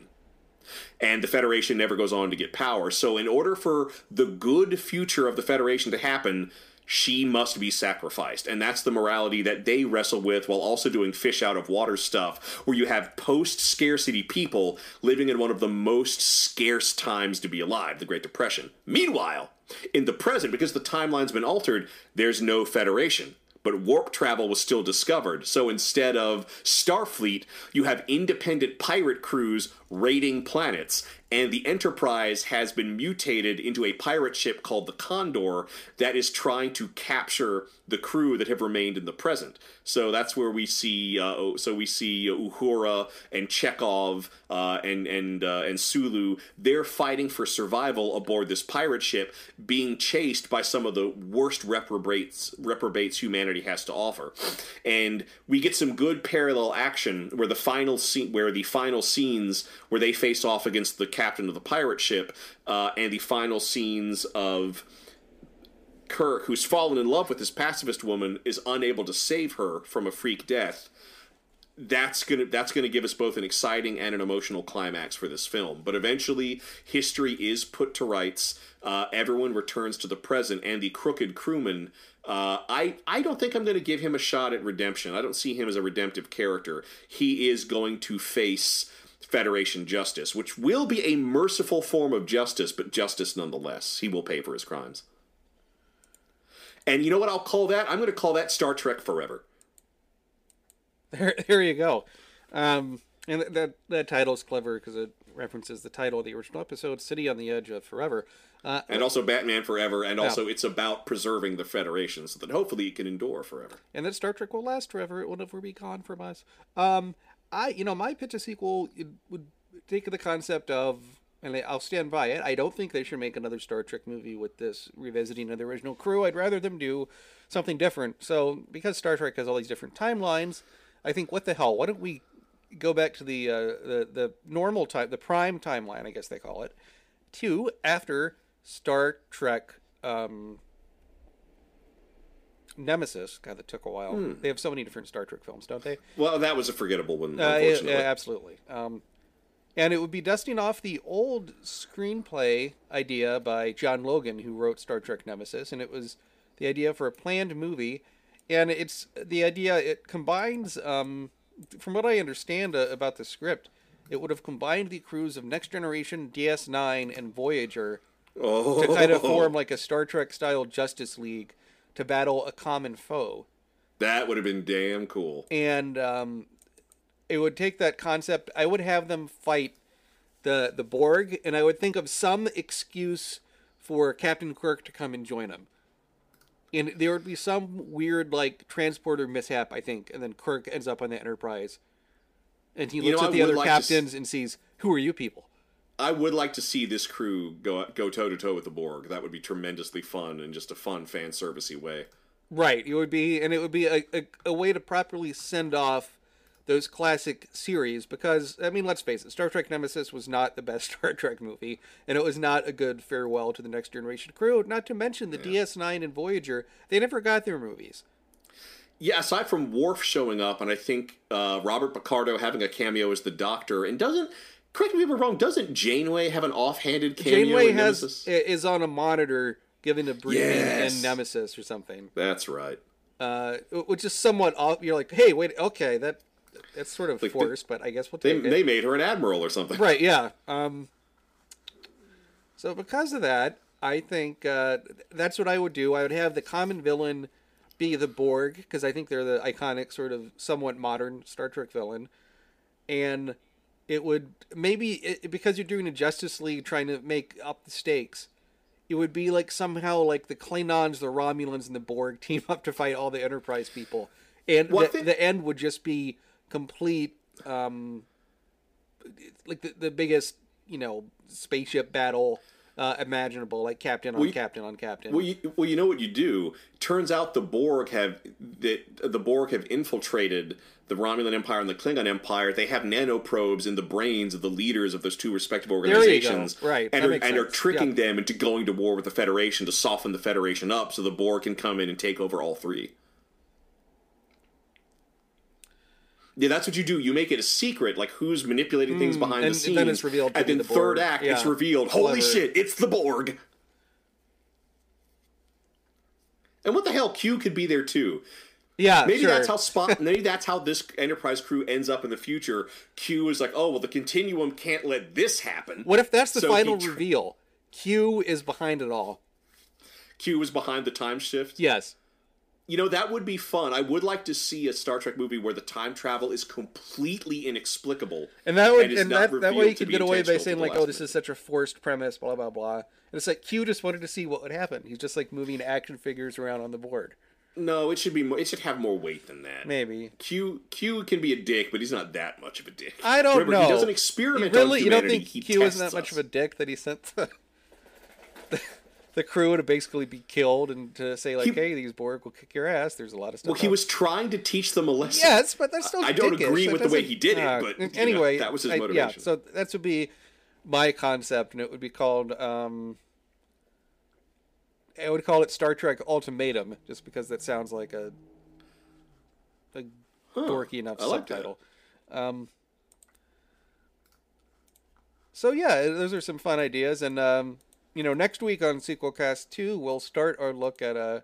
and the Federation never goes on to get power. So, in order for the good future of the Federation to happen, she must be sacrificed. And that's the morality that they wrestle with while also doing fish out of water stuff, where you have post scarcity people living in one of the most scarce times to be alive, the Great Depression. Meanwhile, in the present, because the timeline's been altered, there's no Federation but warp travel was still discovered. So instead of Starfleet, you have independent pirate crews raiding planets. And the Enterprise has been mutated into a pirate ship called the Condor that is trying to capture the crew that have remained in the present. So that's where we see. Uh, so we see Uhura and Chekov uh, and and uh, and Sulu. They're fighting for survival aboard this pirate ship, being chased by some of the worst reprobates reprobates humanity has to offer. And we get some good parallel action where the final scene, where the final scenes where they face off against the captain of the pirate ship, uh, and the final scenes of Kirk, who's fallen in love with this pacifist woman, is unable to save her from a freak death. That's gonna that's gonna give us both an exciting and an emotional climax for this film. But eventually, history is put to rights. Uh, everyone returns to the present, and the crooked crewman. Uh, I I don't think I'm going to give him a shot at redemption. I don't see him as a redemptive character. He is going to face Federation justice, which will be a merciful form of justice, but justice nonetheless. He will pay for his crimes. And you know what I'll call that? I'm going to call that Star Trek Forever. There, there you go. Um, And that that, that title's clever because it references the title of the original episode, "City on the Edge of Forever." Uh, And also Batman Forever, and also it's about preserving the Federation so that hopefully it can endure forever. and that Star Trek will last forever. It will never be gone from us. Um, I, you know, my pitch a sequel it would take the concept of, and I'll stand by it. I don't think they should make another Star Trek movie with this revisiting of the original crew. I'd rather them do something different. So because Star Trek has all these different timelines, I think what the hell? Why don't we go back to the uh, the the normal time, the prime timeline, I guess they call it, to after Star Trek. Um, Nemesis, God, that took a while. They have so many different Star Trek films, don't they? Well, that was a forgettable one, Uh, yeah, unfortunately. yeah, absolutely. Um, and it would be dusting off the old screenplay idea by John Logan, who wrote Star Trek Nemesis, and it was the idea for a planned movie. And it's the idea. It combines, um, from what I understand uh, about the script, it would have combined the crews of Next Generation, DS9, and Voyager oh, to kind of form like a Star Trek style Justice League to battle a common foe that would have been damn cool. and um, it would take that concept. I would have them fight the the Borg, and I would think of some excuse for Captain Kirk to come and join them. And there would be some weird like transporter mishap, I think, and then Kirk ends up on the Enterprise, and he You looks know, at I the other like to s- captains and sees who are you people. I would like to see this crew go go toe to toe with the Borg. That would be tremendously fun and just a fun fan servicey way. Right. It would be, and it would be a, a, a way to properly send off those classic series because, I mean, let's face it, Star Trek Nemesis was not the best Star Trek movie, and it was not a good farewell to the next generation crew. Not to mention the DS9 and Voyager, they never got their movies. Yeah, aside from Worf showing up, and I think uh, Robert Picardo having a cameo as the Doctor, and doesn't correct me if I'm wrong, doesn't Janeway have an offhanded cameo Janeway in has Nemesis? is on a monitor giving a briefing Yes. in Nemesis or something, That's right. uh, which is somewhat off. You're like, hey, wait, okay, that that's sort of Like the- forced, but I guess we'll They, take it. they made her an admiral or something. Right, yeah. Um, so because of that, I think uh, that's what I would do. I would have the common villain be the Borg because I think they're the iconic, sort of somewhat modern Star Trek villain, and it would maybe it, because you're doing a Justice League trying to make up the stakes. It would be like somehow like the Klingons, the Romulans, and the Borg team up to fight all the Enterprise people, and Well, the, think- the end would just be complete um, like the, the biggest you know spaceship battle uh, imaginable, like captain on Well, you- captain on captain. Well, you, well, you know what you do. Turns out the Borg have that the Borg have infiltrated the Romulan Empire and the Klingon Empire. They have nanoprobes in the brains of the leaders of those two respective organizations, Right, And are, and are tricking Yeah. them into going to war with the Federation to soften the Federation up, so the Borg can come in and take over all three. Yeah, that's what you do. You make it a secret, like who's manipulating things behind Mm, and the scenes. then it's revealed and then the third Borg. act, it's Yeah. revealed. Holy shit, it's the Borg. And what the hell? Q could be there too. yeah, Maybe sure. that's how spot. maybe that's how this Enterprise crew ends up in the future. Q is like, oh well, the Continuum can't let this happen. What if that's the So final tr- reveal? Q is behind it all. Q is behind the time shift. Yes. You know that would be fun. I would like to see a Star Trek movie where the time travel is completely inexplicable, And that would, And and that, that way you could get away by saying like, "Oh, this minute. is such a forced premise," blah blah blah. And it's like Q just wanted to see what would happen. He's just like moving action figures around on the board. No, it should be. More, it should have more weight than that. Maybe. Q Q can be a dick, but he's not that much of a dick. I don't Remember, know. He doesn't experiment You really, on you don't think he Q isn't tests that much us. of a dick that he sent the, the, crew to basically be killed and to say like, He- "Hey, these Borg will kick your ass." There's a lot of stuff. Well, he was trying to teach them a lesson. Yes, but that's still. I don't dickish. agree That with the way he did it, uh, but, you know, anyway, that was his I- yeah, so that would be my concept, and it would be called. Um, I would call it Star Trek Ultimatum, just because that sounds like a a dorky enough I like subtitle. Um, so yeah, those are some fun ideas, and um, you know, next week on Sequel Cast Two, we'll start our look at a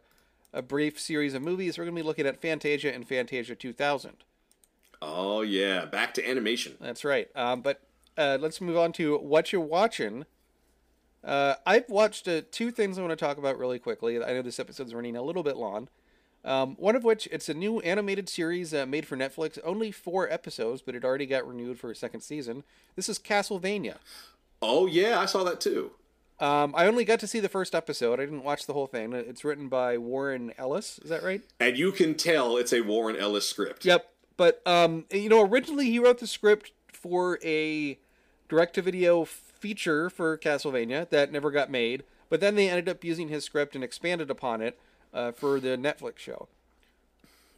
a brief series of movies. We're going to be looking at Fantasia and Fantasia 2000. Oh yeah, back to animation. That's right. Um, but uh, let's move on to what you're watching. Uh, I've watched uh, two things I want to talk about really quickly. I know this episode's running a little bit long. Um, one of which it's a new animated series uh, made for Netflix, only four episodes, but it already got renewed for a second season. This is Castlevania. Oh yeah, I saw that too. Um, I only got to see the first episode. I didn't watch the whole thing. It's written by Warren Ellis. Is that right? And you can tell it's a Warren Ellis script. Yep. But um, you know, originally he wrote the script for a direct-to-video feature for Castlevania that never got made. But then they ended up using his script and expanded upon it uh, for the Netflix show.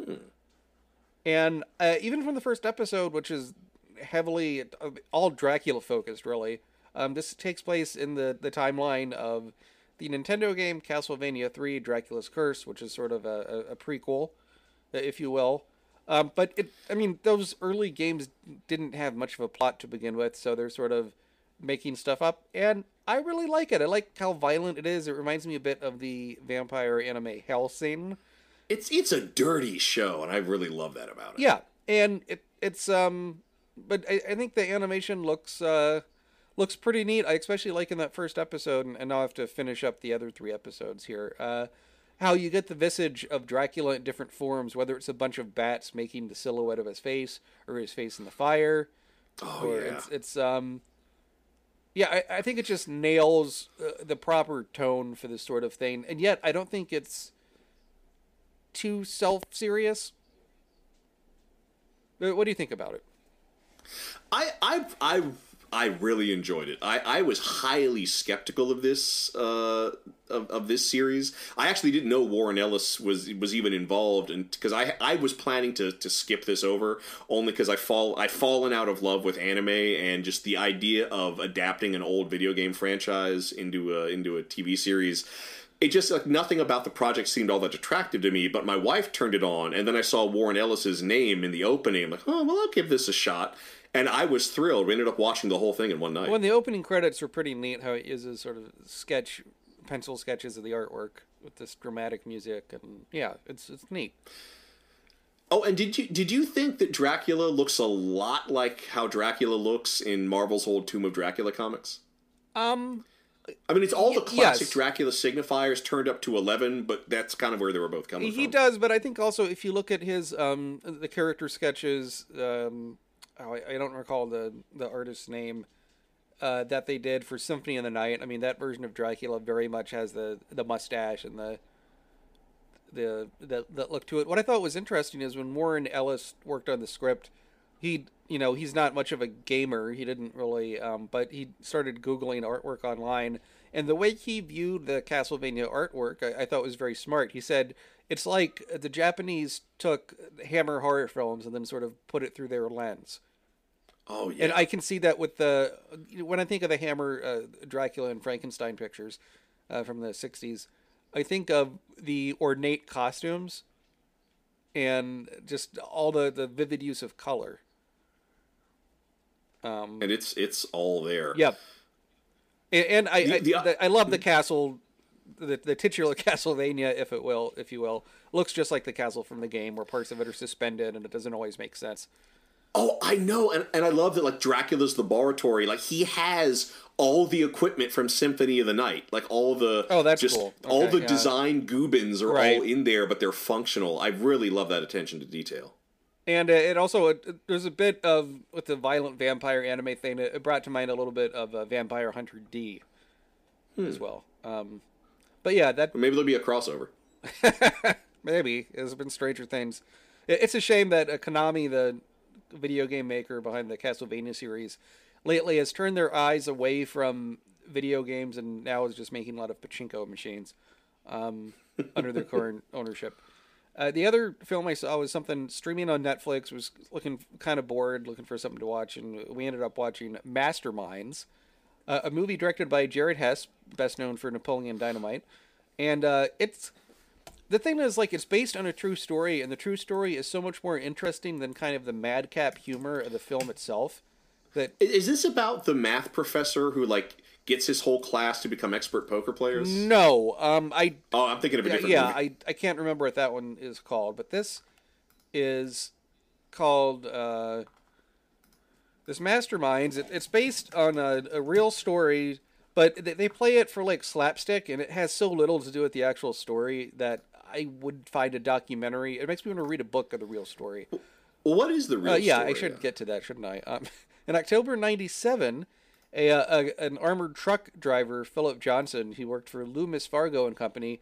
Hmm. And uh, even from the first episode, which is heavily uh, all Dracula focused, really, um, this takes place in the, the timeline of the Nintendo game Castlevania 3 Dracula's Curse, which is sort of a, a, a prequel, uh, if you will. Um, but it, I mean, those early games didn't have much of a plot to begin with, so they're sort of making stuff up, and I really like it. I like how violent it is. It reminds me a bit of the vampire anime Hellsing. It's it's a dirty show, and I really love that about it. Yeah, and it it's um, but I, I think the animation looks uh looks pretty neat. I especially like in that first episode, and, and now I have to finish up the other three episodes here. Uh, how you get the visage of Dracula in different forms, whether it's a bunch of bats making the silhouette of his face, or his face in the fire. Oh or yeah. It's, it's um. Yeah, I, I think it just nails uh, the proper tone for this sort of thing, and yet I don't think it's too self serious. What do you think about it? I I I I really enjoyed it. I, I was highly skeptical of this uh, of, of this series. I actually didn't know Warren Ellis was was even involved, and because I I was planning to, to skip this over only because I fall I'd fallen out of love with anime and just the idea of adapting an old video game franchise into a into a TV series it just like nothing about the project seemed all that attractive to me. But my wife turned it on, and then I saw Warren Ellis's name in the opening. I'm like, oh well, I'll give this a shot. And I was thrilled. We ended up watching the whole thing in one night. Well, the opening credits were pretty neat. How it uses sort of sketch, pencil sketches of the artwork with this dramatic music, and yeah, it's it's neat. Oh, and did you did you think that Dracula looks a lot like how Dracula looks in Marvel's old Tomb of Dracula comics? Um, I mean, it's all the classic yes. Dracula signifiers turned up to eleven, but that's kind of where they were both coming he from. He does, but I think also if you look at his um the character sketches, um, oh, I, I don't recall the the artist's name. Uh, that they did for Symphony of the Night. I mean, that version of Dracula very much has the the mustache and the the the, the look to it. What I thought was interesting is when Warren Ellis worked on the script, he you know he's not much of a gamer. He didn't really, um, but he started googling artwork online, and the way he viewed the Castlevania artwork, I, I thought was very smart. He said it's like the Japanese took Hammer horror films and then sort of put it through their lens. Oh yeah, And I can see that with the when I think of the Hammer, uh, Dracula, and Frankenstein pictures uh, from the '60s, I think of the ornate costumes and just all the the vivid use of color. Um, and it's it's all there. yep. And, and I The- I, the- the- I love the castle, the the titular Castlevania, if it will, if you will, looks just like the castle from the game, where parts of it are suspended and it doesn't always make sense. Oh, I know, and and I love that like Dracula's laboratory, like he has all the equipment from Symphony of the Night, like all the Oh, that's just cool. all the yeah. design goobins are Right. all in there, but they're functional. I really love that attention to detail. And uh, it also it, there's a bit of with the violent vampire anime thing. It, brought to mind a little bit of uh, Vampire Hunter D as well. Um, but yeah, that Maybe there'll be a crossover. maybe there's been stranger things. It, it's a shame that uh, Konami, the video game maker behind the Castlevania series, lately has turned their eyes away from video games and now is just making a lot of pachinko machines um, under their current ownership. Uh, the other film I saw was something streaming on Netflix. Was looking kind of bored, looking for something to watch, and we ended up watching Masterminds, uh, a movie directed by Jared Hess, best known for Napoleon Dynamite. And uh, it's the thing is like it's based on a true story, and the true story is so much more interesting than kind of the madcap humor of the film itself. That Is this about the math professor who like gets his whole class to become expert poker players? no, um, I Oh, I'm thinking of a yeah, different yeah movie. I, I can't remember what that one is called, but this is called uh, this Masterminds. It, it's based on a, a real story, but they, they play it for like slapstick, and it has so little to do with the actual story that I would find a documentary. It makes me want to read a book of the real story. Well, what is the real? Uh, yeah, story? I should get to that, shouldn't I? Um, in October '97, a, uh, a an armored truck driver, Philip Johnson, he worked for Loomis Fargo and Company,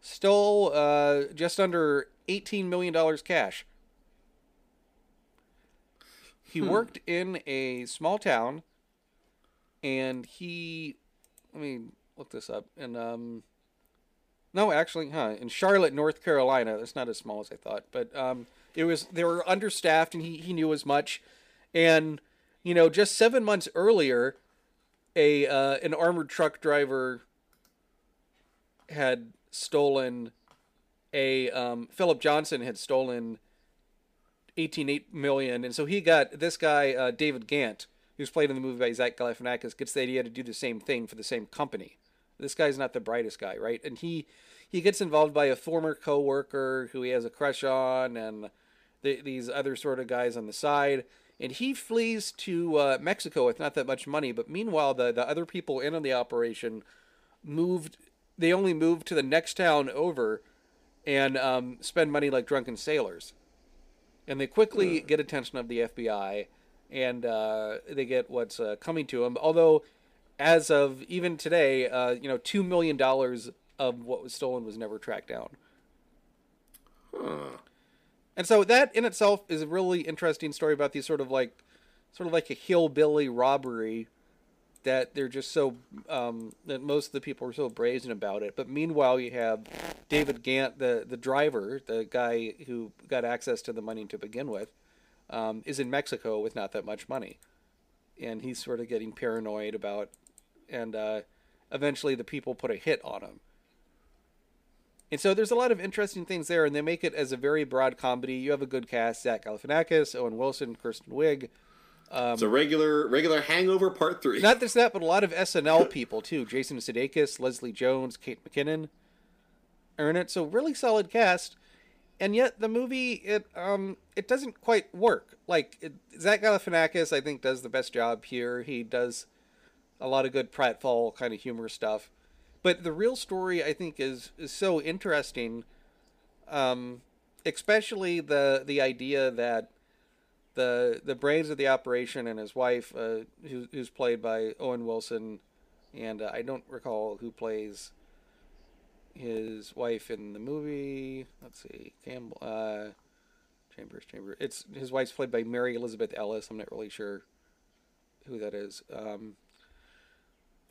stole uh, just under 18 million dollars cash. He worked in a small town, and he, let me look this up. And um, no, actually, huh? In Charlotte, North Carolina. That's not as small as I thought, but um, it was. They were understaffed, and he he knew as much. And you know, just seven months earlier, a uh, an armored truck driver had stolen a um, Philip Johnson had stolen 18 million, and so he got this guy uh, David Ghantt, who's played in the movie by Zach Galifianakis, gets the idea to do the same thing for the same company. This guy's not the brightest guy, right? And he he gets involved by a former coworker who he has a crush on, and the, these other sort of guys on the side. And he flees to uh, Mexico with not that much money, but meanwhile, the the other people in on the operation moved. They only moved to the next town over, and um, spend money like drunken sailors and they quickly get attention of the FBI, and uh, they get what's uh, coming to them. Although, as of even today, uh, you know, two million dollars of what was stolen was never tracked down. And so that in itself is a really interesting story about these sort of like, sort of like a hillbilly robbery. That they're just so um, that most of the people are so brazen about it. But meanwhile, you have David Ghantt, the the driver, the guy who got access to the money to begin with, um, is in Mexico with not that much money, and he's sort of getting paranoid about, and uh, eventually the people put a hit on him. And so there's a lot of interesting things there, and they make it as a very broad comedy. You have a good cast: Zach Galifianakis, Owen Wilson, Kristen Wiig. it's a regular regular Hangover Part Three. Not just that, but a lot of SNL people too: Jason Sudeikis, Leslie Jones, Kate McKinnon. Earn it. So really solid cast, and yet the movie it um it doesn't quite work. Like it, Zach Galifianakis, I think, does the best job here. He does a lot of good pratfall kind of humor stuff, but the real story I think is is so interesting. Um, especially the the idea that the the brains of the operation and his wife, uh, who, who's played by Owen Wilson, and uh, I don't recall who plays his wife in the movie. Let's see, Campbell, uh, Chambers, Chambers. It's his wife's played by Mary Elizabeth Ellis. I'm not really sure who that is. Um,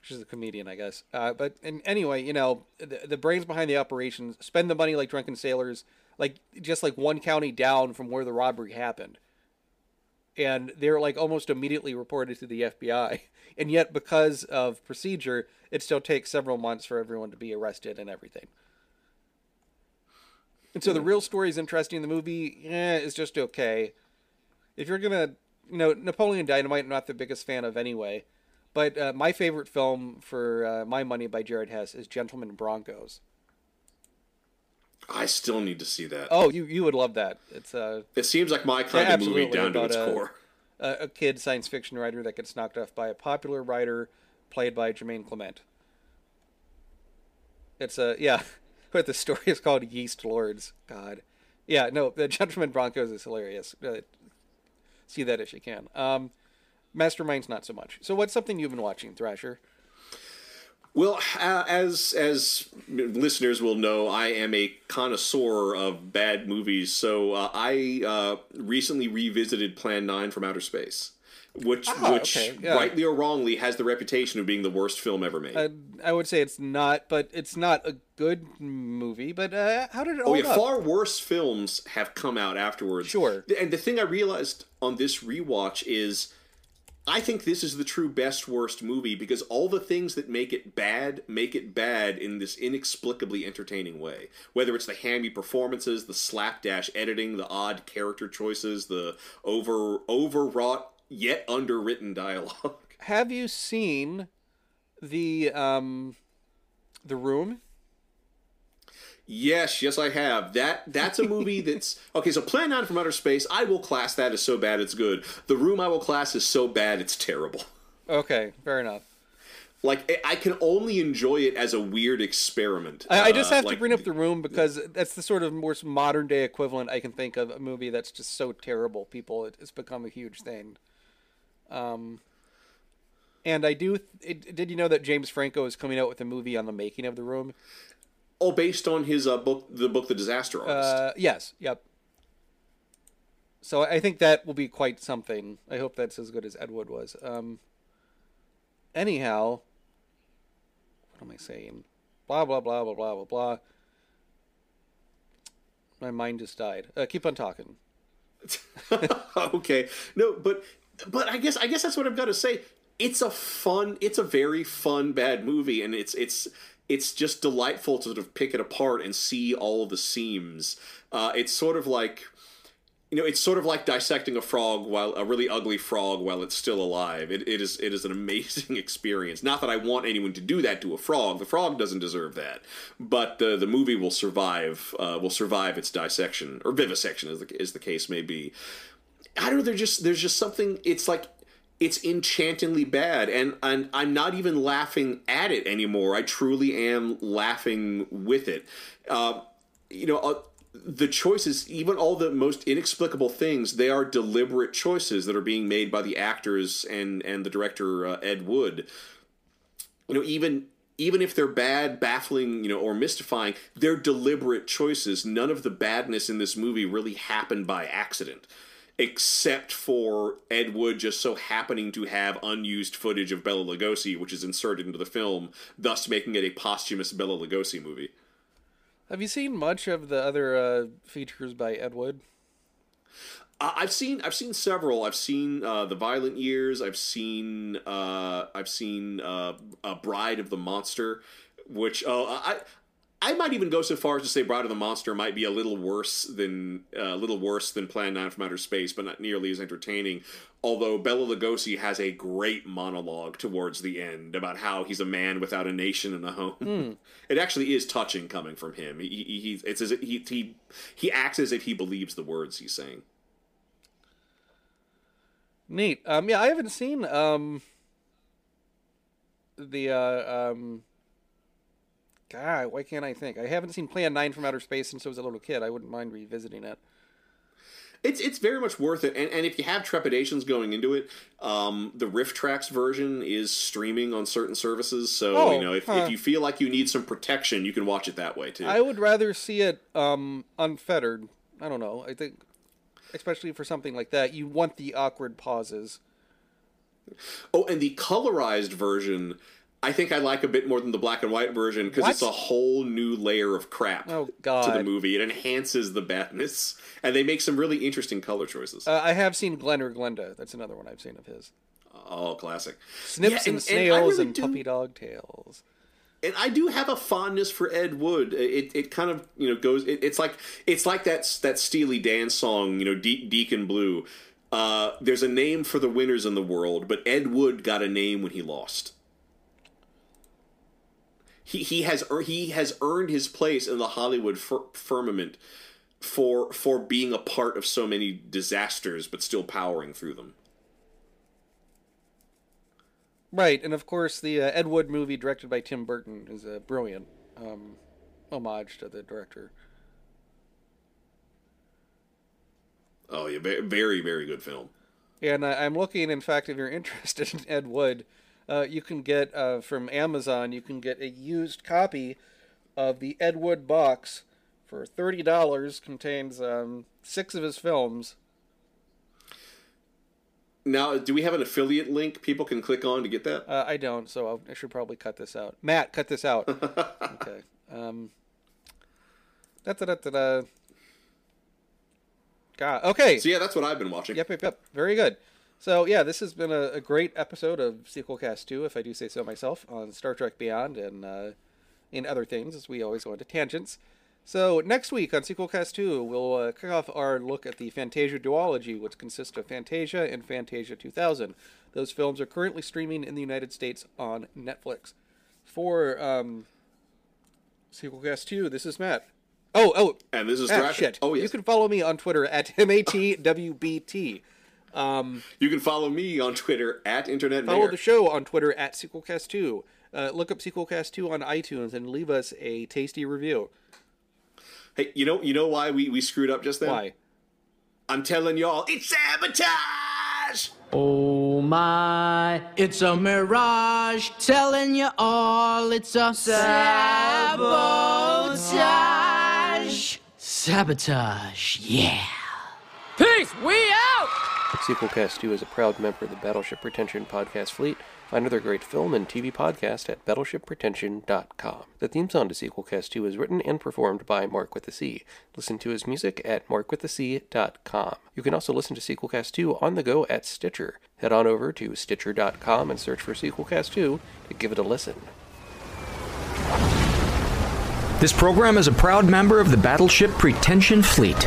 she's a comedian, I guess. Uh, but and anyway, you know, the, the brains behind the operation spend the money like drunken sailors, like just like one county down from where the robbery happened and they're like almost immediately reported to the FBI. And yet, because of procedure, it still takes several months for everyone to be arrested and everything. And so the real story is interesting. The movie eh, is just okay. If you're gonna, you know, Napoleon Dynamite, I'm not the biggest fan of anyway. But uh, my favorite film for uh, my money by Jared Hess is Gentlemen Broncos. I still need to see that. Oh, you you would love that. It's uh, It seems like my kind Yeah, of movie down to its a- core. a, a kid science fiction writer that gets knocked off by a popular writer played by Jermaine Clement. It's a yeah, but the story is called Yeast Lords. God, yeah, no, the Gentleman Broncos is hilarious. Uh, see that if you can. Um, Mastermind's not so much. So, what's something you've been watching, Thrasher? Well, uh, as as listeners will know, I am a connoisseur of bad movies. So uh, I uh, recently revisited Plan Nine from Outer Space, which Ah, which okay, yeah. rightly or wrongly has the reputation of being the worst film ever made. Uh, I would say it's not, but it's not a good movie. But uh, how did it Oh yeah, up? far worse films have come out afterwards. Sure. And the thing I realized on this rewatch is I think this is the true best worst movie because all the things that make it bad make it bad in this inexplicably entertaining way. Whether it's the hammy performances, the slapdash editing, the odd character choices, the over overwrought yet underwritten dialogue. Have you seen the um, the Room? Yes, yes, I have. That that's a movie that's okay. So, Plan Nine from Outer Space, I will class that as so bad it's good. The Room, I will class as so bad it's terrible. Okay, fair enough. like I- can only enjoy it as a weird experiment. I, I just Uh, have to like, bring up the room because that's the sort of more modern day equivalent I can think of a movie that's just so terrible. People, it, it's become a huge thing. Um, and I do. It, did you know that James Franco is coming out with a movie on the making of the room? Oh, based on his uh, book, the book, The Disaster Artist. Uh, yes. Yep. So I think that will be quite something. I hope that's as good as Ed Wood was. Um, anyhow, what am I saying? Blah blah blah blah blah blah blah. My mind just died. Uh, keep on talking. okay, no, but but I guess I guess that's what I've got to say. It's a fun, it's a very fun bad movie, and it's it's it's just delightful to sort of pick it apart and see all the seams. Uh, it's sort of like you know, it's sort of like dissecting a frog while a really ugly frog while it's still alive. It, it is it is an amazing experience. Not that I want anyone to do that to a frog. The frog doesn't deserve that. But the the movie will survive uh, will survive its dissection or vivisection as the, as the case may be. I don't know. There's just there's just something. It's like it's enchantingly bad, and and I'm not even laughing at it anymore. I truly am laughing with it. Uh, you know. Uh, the choices, even all the most inexplicable things, they are deliberate choices that are being made by the actors and and the director uh, Ed Wood. You know, even even if they're bad, baffling, you know, or mystifying, they're deliberate choices. None of the badness in this movie really happened by accident, except for Ed Wood just so happening to have unused footage of Bela Lugosi, which is inserted into the film, thus making it a posthumous Bela Lugosi movie. Have you seen much of the other uh, features by Ed Wood? Uh, I've seen I've seen several. I've seen uh, the Violent Years. I've seen uh, I've seen uh, a Bride of the Monster, which uh, I I might even go so far as to say Bride of the Monster might be a little worse than a little worse than Plan Nine from Outer Space, but not nearly as entertaining. Although Bela Lugosi has a great monologue towards the end about how he's a man without a nation and a home. It actually is touching coming from him. He, he, he it's as he, he he acts as if he believes the words he's saying. Neat. Um, yeah, I haven't seen um the uh, um. God, why can't I think? I haven't seen Plan Nine from Outer Space since I was a little kid. I wouldn't mind revisiting it. It's it's very much worth it, and, and if you have trepidations going into it, um, the RiffTrax version is streaming on certain services. So Oh, you know, if, huh. if you feel like you need some protection, you can watch it that way too. I would rather see it um unfettered. I don't know. I think, especially for something like that, you want the awkward pauses. oh, and the colorized version, I think I like a bit more than the black and white version because it's a whole new layer of crap Oh, to the movie. It enhances the badness, and they make some really interesting color choices. Uh, I have seen Glen or Glenda. That's another one I've seen of his. oh, classic! Snips Yeah, and, and- and snails really and do- puppy dog tails. and I do have a fondness for Ed Wood. It it kind of you know goes. It, it's like it's like that that Steely Dan song, you know, De- Deacon Blue. Uh, there's a name for the winners in the world, but Ed Wood got a name when he lost. He he has he has earned his place in the Hollywood fir- firmament for for being a part of so many disasters, but still powering through them. Right, and of course the uh, Ed Wood movie directed by Tim Burton is a brilliant um, homage to the director. Oh yeah, very very good film. And I, I'm looking, in fact, if you're interested in Ed Wood, uh, you can get uh, from Amazon. You can get a used copy of the Ed Wood box for thirty dollars. Contains um, six of his films. Now, do we have an affiliate link people can click on to get that? Uh, I don't, so I'll, I should probably cut this out. Matt, cut this out. okay. Um. Da da da da. God. Okay. So yeah, that's what I've been watching. Yep, yep, yep. Very good. So yeah, this has been a, a great episode of Sequelcast Two, if I do say so myself, on Star Trek Beyond and uh, in other things, as we always go into tangents. So next week on Sequelcast Two, we'll uh, kick off our look at the Fantasia duology, which consists of Fantasia and Fantasia 2000. Those films are currently streaming in the United States on Netflix. For um, Sequelcast Two, this is Matt. Oh, oh, And this is Ah, shit. Oh yes. You can follow me on Twitter at matwbt. Um, you can follow me on Twitter at Internet follow Mayor. the show on Twitter at SequelCast2. Uh, look up SequelCast2 on iTunes and leave us a tasty review. Hey, you know, you know why we, we screwed up just then? Why? I'm telling y'all, it's sabotage. Oh my, it's a mirage telling you all it's a sabotage. Sabotage, yeah. Peace, we out! Sequelcast 2 is a proud member of the Battleship Pretension podcast fleet. Find other great film and TV podcast at battleshippretension.com. The theme song to Sequelcast 2 is written and performed by Mark with the C. Listen to his music at markwiththec.com. You can also listen to Sequelcast 2 on the go at Stitcher. Head on over to stitcher.com and search for Sequelcast 2 to give it a listen. This program is a proud member of the Battleship Pretension Fleet.